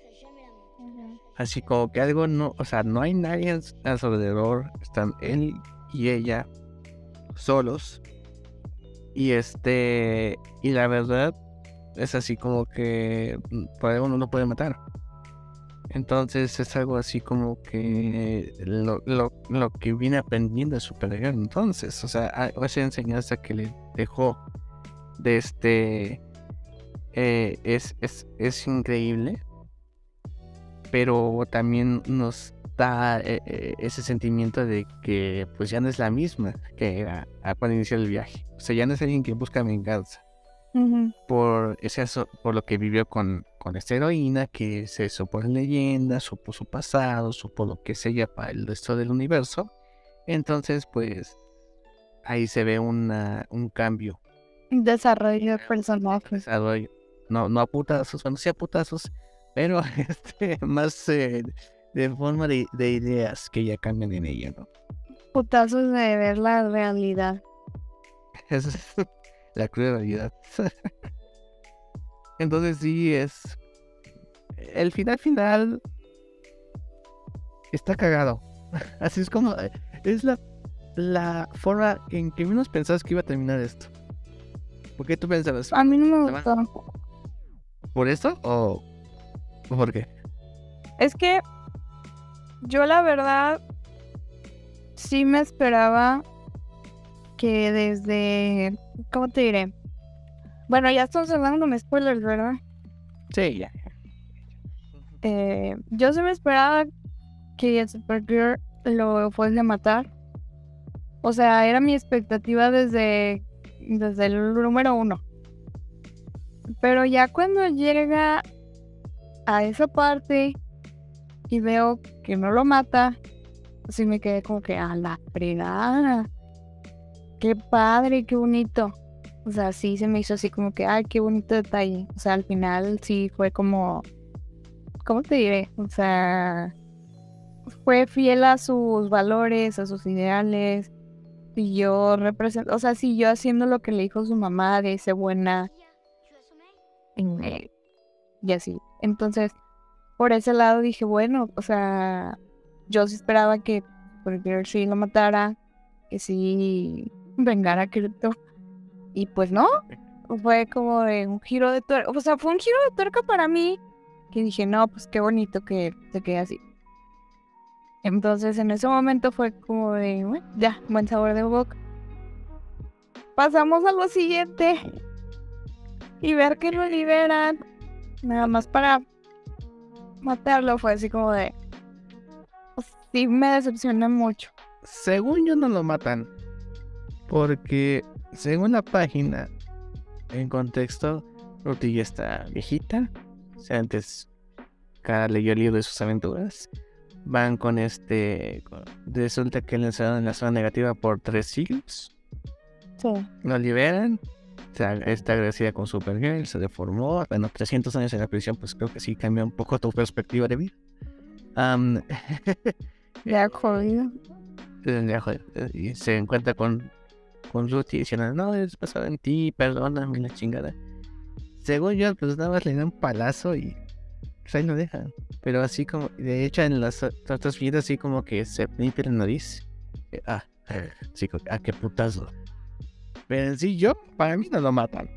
Así como que algo no, o sea, no hay nadie a su alrededor. Están él y ella solos. Y este, y la verdad es así como que mm, por algo no puede matar. Entonces es algo así como que lo, lo, lo que viene aprendiendo de Supergirl. Entonces, o sea, esa enseñanza que le dejó de este eh, es, es, es increíble pero también nos eh, eh, ese sentimiento de que pues ya no es la misma que era a cuando inició el viaje. O sea, ya no es alguien que busca venganza por ese por lo que vivió con, con esta heroína, que se supo en leyenda, supo su pasado, supo lo que es ella para el resto del universo. Entonces, pues ahí se ve una, un cambio Desarrollo de desarrollo. No, no a putazos, bueno, sí a putazos, pero este, más eh, de forma de, de ideas que ya cambian en ella, ¿no? Putazos de ver la realidad. Esa es la cruda realidad. Entonces sí es... El final final está cagado. Así es como... Es la, la forma en que menos pensabas que iba a terminar esto. ¿Por qué tú pensabas? A mí no me gustó. ¿Por esto o por qué? Es que yo la verdad sí me esperaba que desde, ¿cómo te diré? Bueno, ya estamos de spoilers, ¿verdad? Sí, ya. Eh, yo sí me esperaba que Supergirl lo fuese a matar. O sea, era mi expectativa desde, desde el número uno. Pero ya cuando llega a esa parte y veo que no lo mata, sí me quedé como que a la fregada. Qué padre, qué bonito. O sea, sí se me hizo así como que, ay, qué bonito detalle. O sea, al final sí fue como, ¿cómo te diré? O sea, fue fiel a sus valores, a sus ideales. Y yo represento, o sea, siguió haciendo lo que le dijo su mamá de ser buena. Y así. Entonces, por ese lado dije, bueno, o sea, yo sí esperaba que Supergirl sí lo matara, que sí vengara a Krypto. Y pues no, fue como de un giro de tuerca. O sea, fue un giro de tuerca para mí que dije, no, pues qué bonito que se quede así. Entonces en ese momento fue como de, bueno, ya, buen sabor de boca. Pasamos a lo siguiente y ver que lo liberan nada más para matarlo fue así como de, pues, sí me decepciona mucho. Según yo no lo matan, porque según la página, en contexto, Ruti ya está viejita. O sea, antes cada leyó el libro de sus aventuras. Van con este. Resulta que le encerraron en la zona negativa por tres siglos. Sí. Lo liberan. Está agradecida con Supergirl, se deformó. Bueno, 300 años en la prisión, pues creo que sí cambia un poco tu perspectiva de vida. Um. Ya jodido. Y se encuentra con con Ruti diciendo, no, es pasado en ti, perdóname la chingada. Según yo, pues nada más le dan un palazo y pues ahí lo dejan. Pero así como, de hecho, en las otras vidas, así como que se limpia la nariz. Eh, ah, sí, ah, qué putazo. Pero en sí, yo, para mí no lo matan.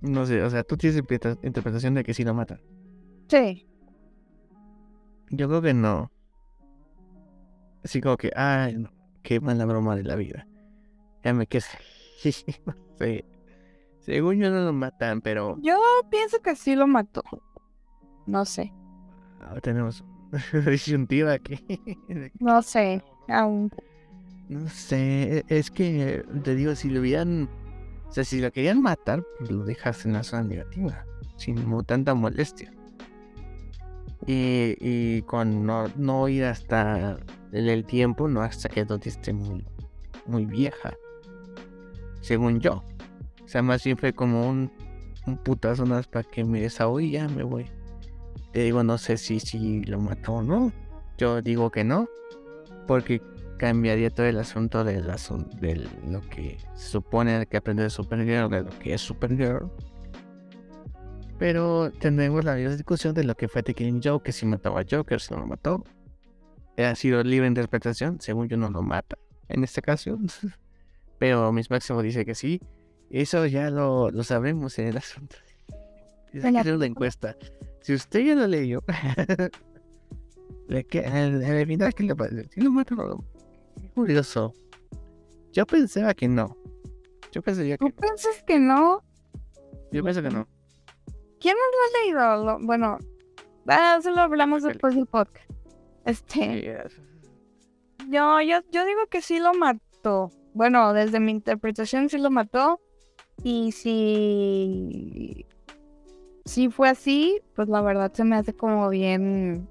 No sé, o sea, tú tienes interpretación de que sí lo matan. Sí. Yo creo que no. Así como que, ay, no, qué mala broma de la vida. Ya me quedé. sí. Según yo no lo matan, pero. Yo pienso que sí lo mató. No sé. Ahora tenemos disyuntiva aquí. no sé, aún. No sé, e, es que te digo, si lo hubieran. O sea, si lo querían matar, pues lo dejas en la zona negativa. Sin tanta molestia. Y, y con no, no ir hasta el, tiempo, no hasta que donde esté muy, muy vieja según yo. O sea, más fue como un, un putazo más para que me desahogue y ya me voy. Te digo, no sé si, si lo mató o no. Yo digo que no, porque cambiaría todo el asunto de, de lo que se supone que aprende de Supergirl, de lo que es Supergirl. Pero tendremos la misma discusión de lo que fue The Killing Joke, que si mató a Joker, si no lo mató. Ha sido libre interpretación, según yo no lo mata en esta ocasión. Pero Miss Máximo dice que sí. Eso ya lo, lo sabemos en el asunto. Es que una encuesta. Si usted ya lo leyó, el final que le parece, si lo mataron, curioso. Yo pensaba que no. Yo pensaría que. ¿Tú piensas que no? Yo pienso que no. ¿Quién no lo ha leído? Bueno, ah, eso lo hablamos después del podcast. Este. Yo, yo, yo digo que sí lo mató. Bueno, desde mi interpretación sí lo mató. Y si, si fue así, pues la verdad se me hace como bien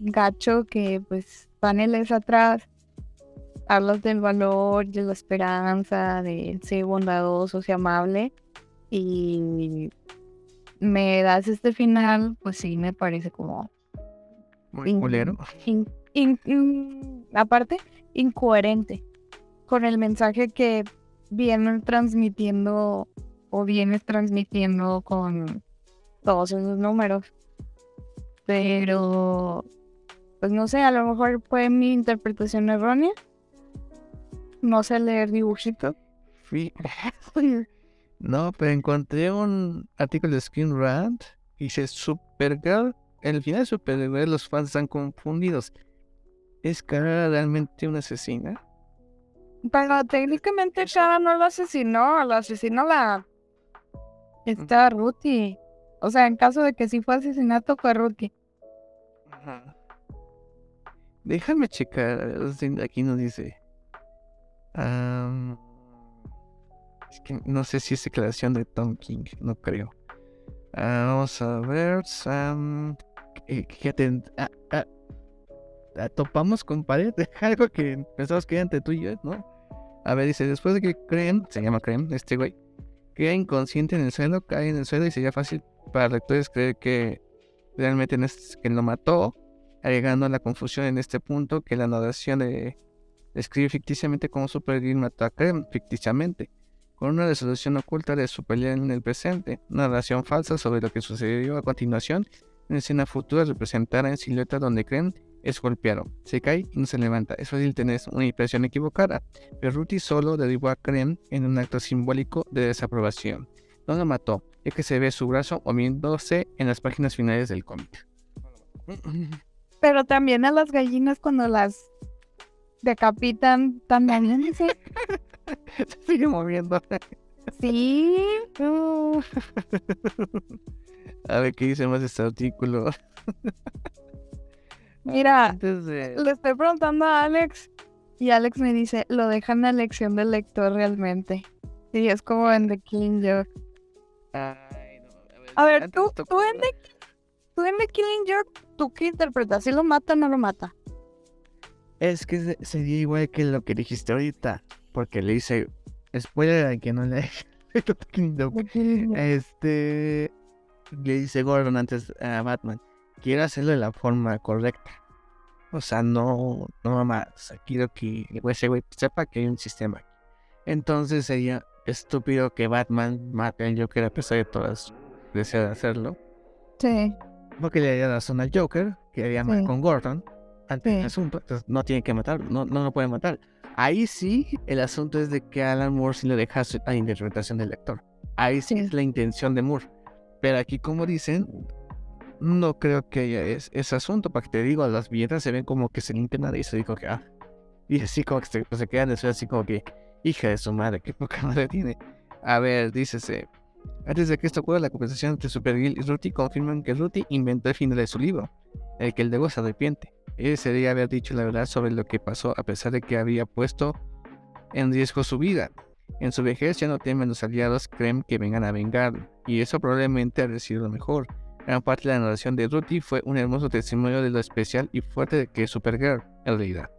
gacho que pues paneles atrás hablas del valor, de la esperanza, de ser bondadoso, ser amable. Y me das este final, pues sí me parece como... Muy culero. aparte, incoherente con el mensaje que vienen transmitiendo o vienes transmitiendo con todos esos números. Pero, pues no sé, a lo mejor fue mi interpretación errónea. No sé leer dibujitos. No, pero encontré un artículo de Skin Rant y dice Supergirl. En el final de Supergirl los fans están confundidos. ¿Es Kara realmente una asesina? Pero técnicamente Shara no lo asesinó, lo asesinó la. Esta Ruti. O sea, en caso de que sí fue asesinato, fue Ruti. Ajá. Déjame checar. Aquí nos dice. es que no sé si es declaración de Tom King, no creo. Ah, vamos a ver. Um, topamos con pared, algo que pensamos que era entre tú y yo, ¿no? A ver, dice, después de que creen, se llama creen, este güey, queda inconsciente en el suelo, cae en el suelo y sería fácil para lectores creer que realmente es quien lo mató, agregando la confusión en este punto que la narración de describe ficticiamente cómo Supergirl mató a Creme, ficticiamente, con una resolución oculta de su pelea en el presente, una narración falsa sobre lo que sucedió a continuación, en escena futura representada en silueta donde Creme es golpeado. Se cae y no se levanta. Es fácil tener una impresión equivocada, pero Ruthie solo derribó a Krem en un acto simbólico de desaprobación. No lo mató, ya que se ve su brazo moviéndose en las páginas finales del cómic. Pero también a las gallinas cuando las decapitan también se sigue moviendo. Sí. A ver qué dice más este artículo. Mira, le estoy preguntando a Alex y Alex me dice, lo dejan a elección del lector realmente. Y es como en The Killing Joke. a ver, tú, tú, en The, tú en The Killing Joke, ¿tú qué interpretas? ¿Si lo mata o no lo mata? Es que sería igual que lo que dijiste ahorita, porque le dice, spoiler a que no le este le dice Gordon antes a Batman, quiero hacerlo de la forma correcta. O sea, no, no más. quiero que ese güey sepa que hay un sistema aquí. Entonces sería estúpido que Batman mate al Joker a pesar de todas desea hacerlo. Sí. Porque le haría razón al Joker, que haría mal con Gordon ante el asunto. Entonces no tiene que matarlo, no, no lo puede matar. Ahí sí, el asunto es de que Alan Moore sí le deja a la interpretación del lector. Ahí sí, es la intención de Moore. Pero aquí, como dicen, no creo que haya ese asunto. Para que te digo, las billetas se ven como que se limpian y se dijo que, ah. Y así como que se, se quedan así como que, hija de su madre, qué poca madre tiene. A ver, dícese. Antes de que esto ocurra, la conversación entre Supergirl y Ruthie confirman que Ruthie inventó el final de su libro, el que el se arrepiente. Ese día haber dicho la verdad sobre lo que pasó a pesar de que había puesto en riesgo su vida. En su vejez ya no temen los aliados, creen que vengan a vengar, y eso probablemente ha sido lo mejor. Gran parte de la narración de Ruthie fue un hermoso testimonio de lo especial y fuerte que Supergirl en realidad.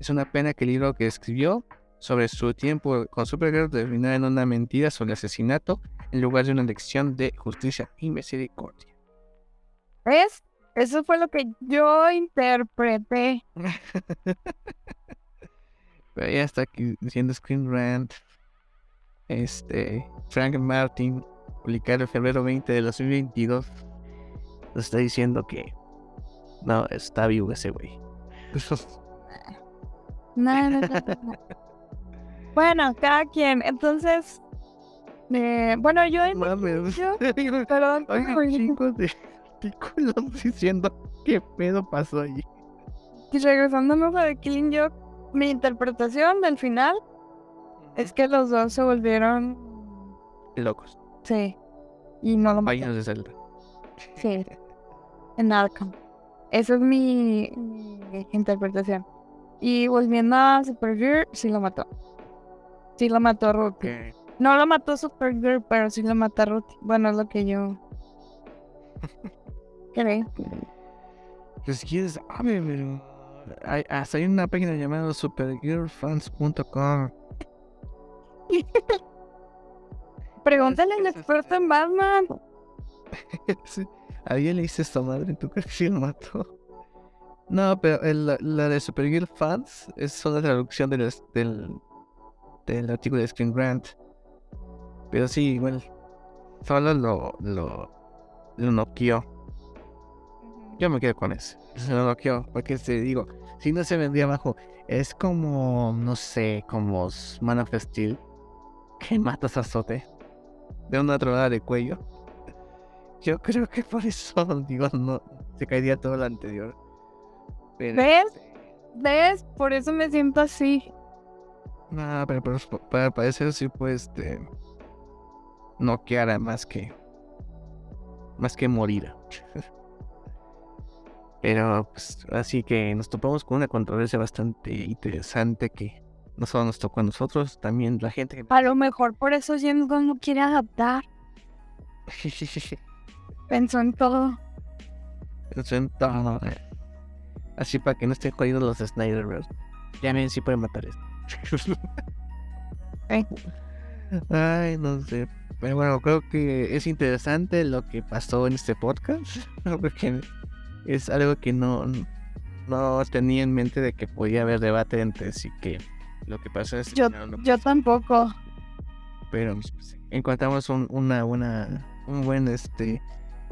Es una pena que el libro que escribió sobre su tiempo con Supergirl terminara en una mentira sobre el asesinato en lugar de una lección de justicia y misericordia. ¿Ves? Eso fue lo que yo interpreté. Pero ya está aquí diciendo Screen Rant. Este, Frank Martin, publicado en febrero 20 de 2022, nos está diciendo que no, está vivo ese güey. no, no, bueno, cada quien. Entonces, eh, bueno, yo. Mames. Yo, perdón. chicos de artículos diciendo qué pedo pasó allí. Y regresándonos a The Killing Joke, mi interpretación del final es que los dos se volvieron locos. Sí. Y no lo Páginas de Zelda. Sí. En Arkham. Esa es mi, interpretación. Y volviendo a Supergirl, sí lo mató. Sí lo mató a Ruth. No lo mató Supergirl, pero sí lo mató a Ruth. Bueno, es lo que yo creo. Pues quieres, sabe, pero hay, hasta hay una página llamada supergirlfans.com. Pregúntale al experto en Batman. sí. ¿Alguien le hice esta madre? ¿Tú crees que sí lo mató? No, pero la de Supergirl Fans es una traducción del, del, del artículo de Screen Grant. Pero sí, igual. Solo lo, lo, lo noqueó. Yo me quedo con eso. Se lo noqueó. Porque te digo, si no se vendía abajo, es como, no sé, como Man of Steel. Que matas a Sote de una tronada de cuello. Yo creo que por eso, digo, no, se caería todo lo anterior. ¿Ves? Este ¿Ves? Por eso me siento así. No, pero, para parecer sí pues este no quedara más que más que morir. pero pues así que nos topamos con una controversia bastante interesante que no solo nos tocó a nosotros, también la gente que... A lo mejor por eso James Gunn no quiere adaptar. Pensó en todo. Pensó en todo. Así para que no estén jodidos los Snyder Ya ven si pueden matar esto. Ay, no sé. Pero bueno, creo que es interesante lo que pasó en este podcast. Porque es algo que no, no tenía en mente de que podía haber debate entre sí que lo que pasa es yo, yo tampoco. Pero pues, encontramos un, una buena, un buen este,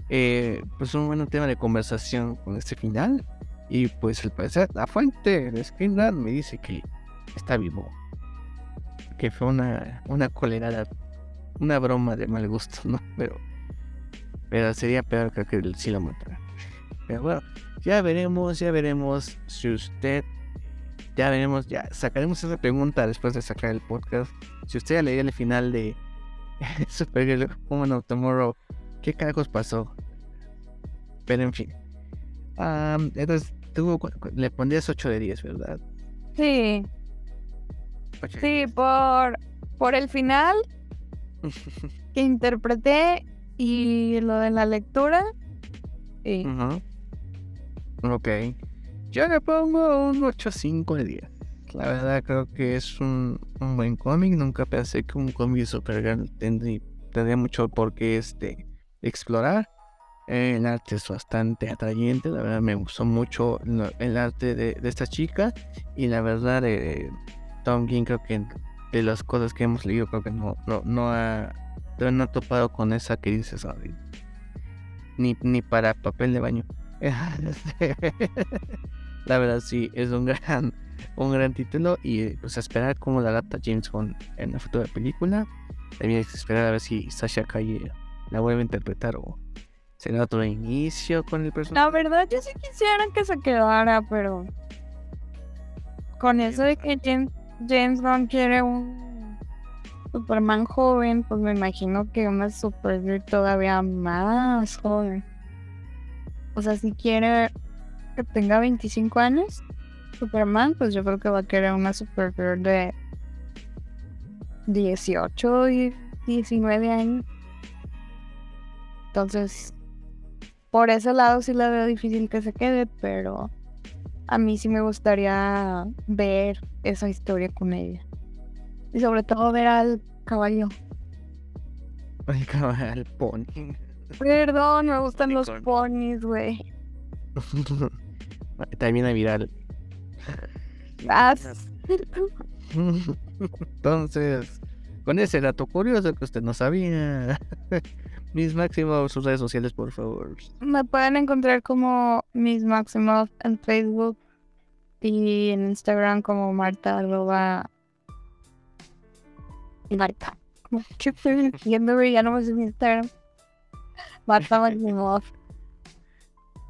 eh, pues un buen tema de conversación con este final. Y pues al parecer la fuente de Screenrant me dice que está vivo. Que fue una, una colerada, una broma de mal gusto, ¿no? Pero, pero sería peor creo que sí lo matará. Pero bueno, ya veremos, ya veremos si usted, ya veremos, ya sacaremos esa pregunta después de sacar el podcast. Si usted ya leía el final de Supergirl Woman of Tomorrow, ¿qué carajos pasó? Pero en fin. entonces, tú le pondrías 8 de 10, ¿verdad? Sí. Sí, por, por el final que interpreté y lo de la lectura. Sí. Ok. Yo le pongo un 8.5 de 10. La verdad creo que es un, un buen cómic. Nunca pensé que un cómic de Supergirl tendría, tendría mucho por qué este, explorar. El arte es bastante atrayente, la verdad me gustó mucho el arte de, esta chica y la verdad eh, Tom King creo que de las cosas que hemos leído creo que no, no, no ha, no ha topado con esa que dices ni, ni para papel de baño. la verdad sí, es un gran, un gran título y pues a esperar cómo la adapta James Bond en la futura película. También hay que esperar a ver si Sasha Calle la vuelve a interpretar o será otro inicio con el personaje. La verdad yo sí quisiera que se quedara, pero con eso de que James, James Bond quiere un Superman joven, pues me imagino que una Supergirl todavía más joven. O sea, si quiere que tenga 25 años, Superman, pues yo creo que va a querer una Supergirl de 18 y 19 años. Entonces, por ese lado sí la veo difícil que se quede, pero a mí sí me gustaría ver esa historia con ella. Y sobre todo ver al caballo. Al caballo, al pony. Perdón, me gustan los ponis, güey. También a viral. Entonces, con ese dato curioso que usted no sabía. Miss Máximo, sus redes sociales, por favor. Me pueden encontrar como Miss Máximo en Facebook y en Instagram como Marta arroba Marta. ¿Qué estoy diciendo, Ya no me mi Instagram. Marta Maximoff.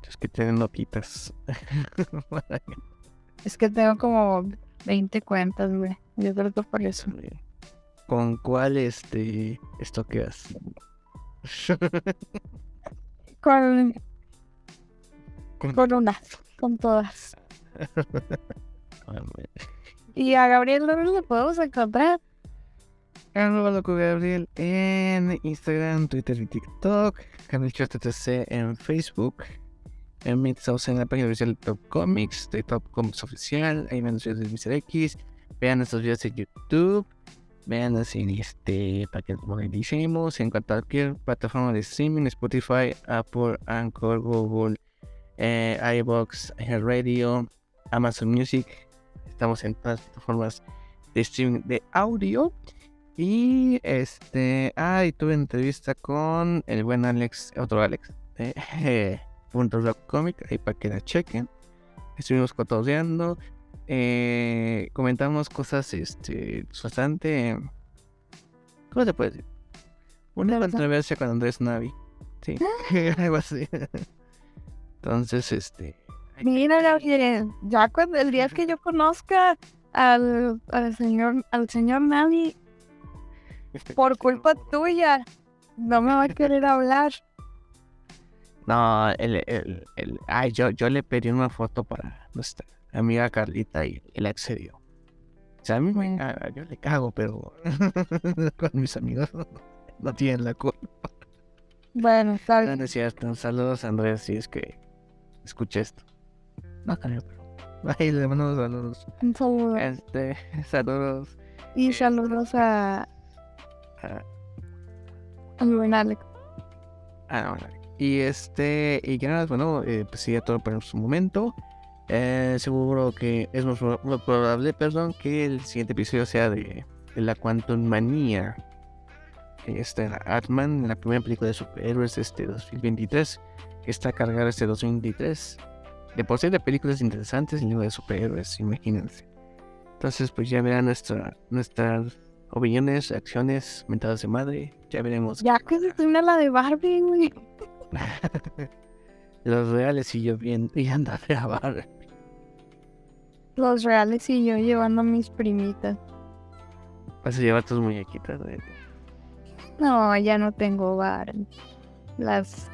Es que tienen notitas. es que tengo como 20 cuentas, güey. Yo que por eso. ¿Con cuál este estoqueas? con, con, con unas, con todas. y a Gabriel no le podemos encontrar. Arroba loco Gabriel en Instagram, Twitter y TikTok. Canal TTC en Facebook. En en la página oficial de Top Comics, de Top Comics Oficial. Ahí ven los videos de Mr. X. Vean estos videos en YouTube. Vean así en este para que moneticemos en cualquier plataforma de streaming, Spotify, Apple, Anchor, Google, eh, iBox, Radio, Amazon Music. Estamos en todas las plataformas de streaming de audio. Y este, ah, tuve entrevista con el buen Alex, otro Alex, de Punto Rock Comic, ahí para que la chequen. Estuvimos cotoseando, eh, comentamos cosas este, bastante. ¿Cómo se puede decir? Una controversia con Andrés Navi. Sí, algo así. Entonces, este. Mira, Gabriel, ya cuando el día que yo conozca al, al señor al señor Navi, por culpa tuya, no me va a querer hablar. No, el, el, el, ay, yo, yo le pedí una foto para nuestra amiga Carlita y él accedió. O sea, a mí me, yo le cago, pero con mis amigos no, tienen la culpa. Bueno, está bien. No, es cierto. Saludos Andrés, si es que escuché esto. No creo, pero. Ahí le mando saludos. Un saludo. Este, saludos. Y saludos a Ah. Ah, y este, y que nada, bueno, eh, pues sí, todo por su momento. Eh, seguro que es más probable, perdón, que el siguiente episodio sea de, la Quantum Manía. Este, Atman, la primera película de superhéroes este 2023, que está cargada este 2023. de por sí de películas interesantes y luego de superhéroes, imagínense. Entonces, pues ya verán nuestra, nuestras opiniones, acciones, mentadas de madre. Ya veremos. Ya que se termina la de Barbie, güey. Los reales y yo bien y anda a Barbie. Los reales y yo llevando a mis primitas. Vas a llevar tus muñequitas, güey. No, ya no tengo Barbie. Las.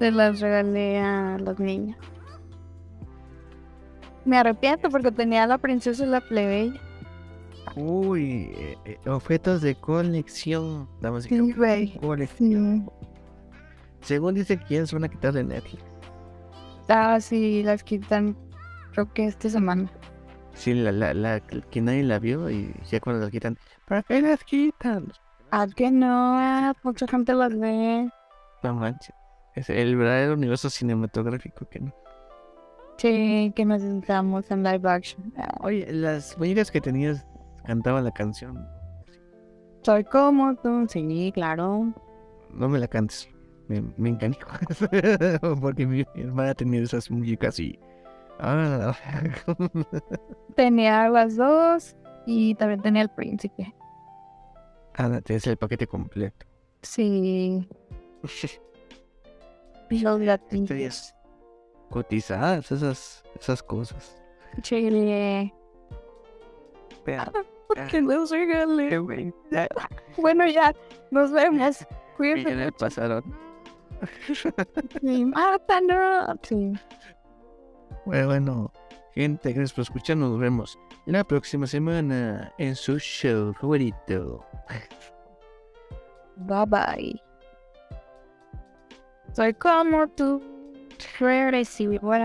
Se las regalé a los niños. Me arrepiento porque tenía a la princesa y la plebeya. Uy, eh, eh, objetos de colección. Damas Sí, colección. Sí. Según dice quién se van a quitar de Netflix. Ah, sí, las quitan. Creo que esta semana. Sí, la, la, la que nadie la vio y ya cuando la quitan. ¿Para qué las quitan? Ah, que no. Mucha gente las ve. No manches. Es el verdadero universo cinematográfico que no. Sí, que necesitamos en live action. Ah, Oye, las muñecas que tenías cantaban la canción. Soy como tú. Sí, claro. No me la cantes. Me, me encanijo. Porque mi hermana tenía esas muñecas y. Ah, Tenía las dos y también tenía el príncipe. ah, es el paquete completo. Sí. Los gatillos. Cotizadas, esas, esas cosas. Chile. Pero, Que los regalé, güey. Bueno, ya. Nos vemos. Cuídense. millones pasaron. Sí. Sí. Bueno, gente, gracias por escuchar. Nos vemos la próxima semana en su show favorito. Bye bye. Soy como tú. Eres igual.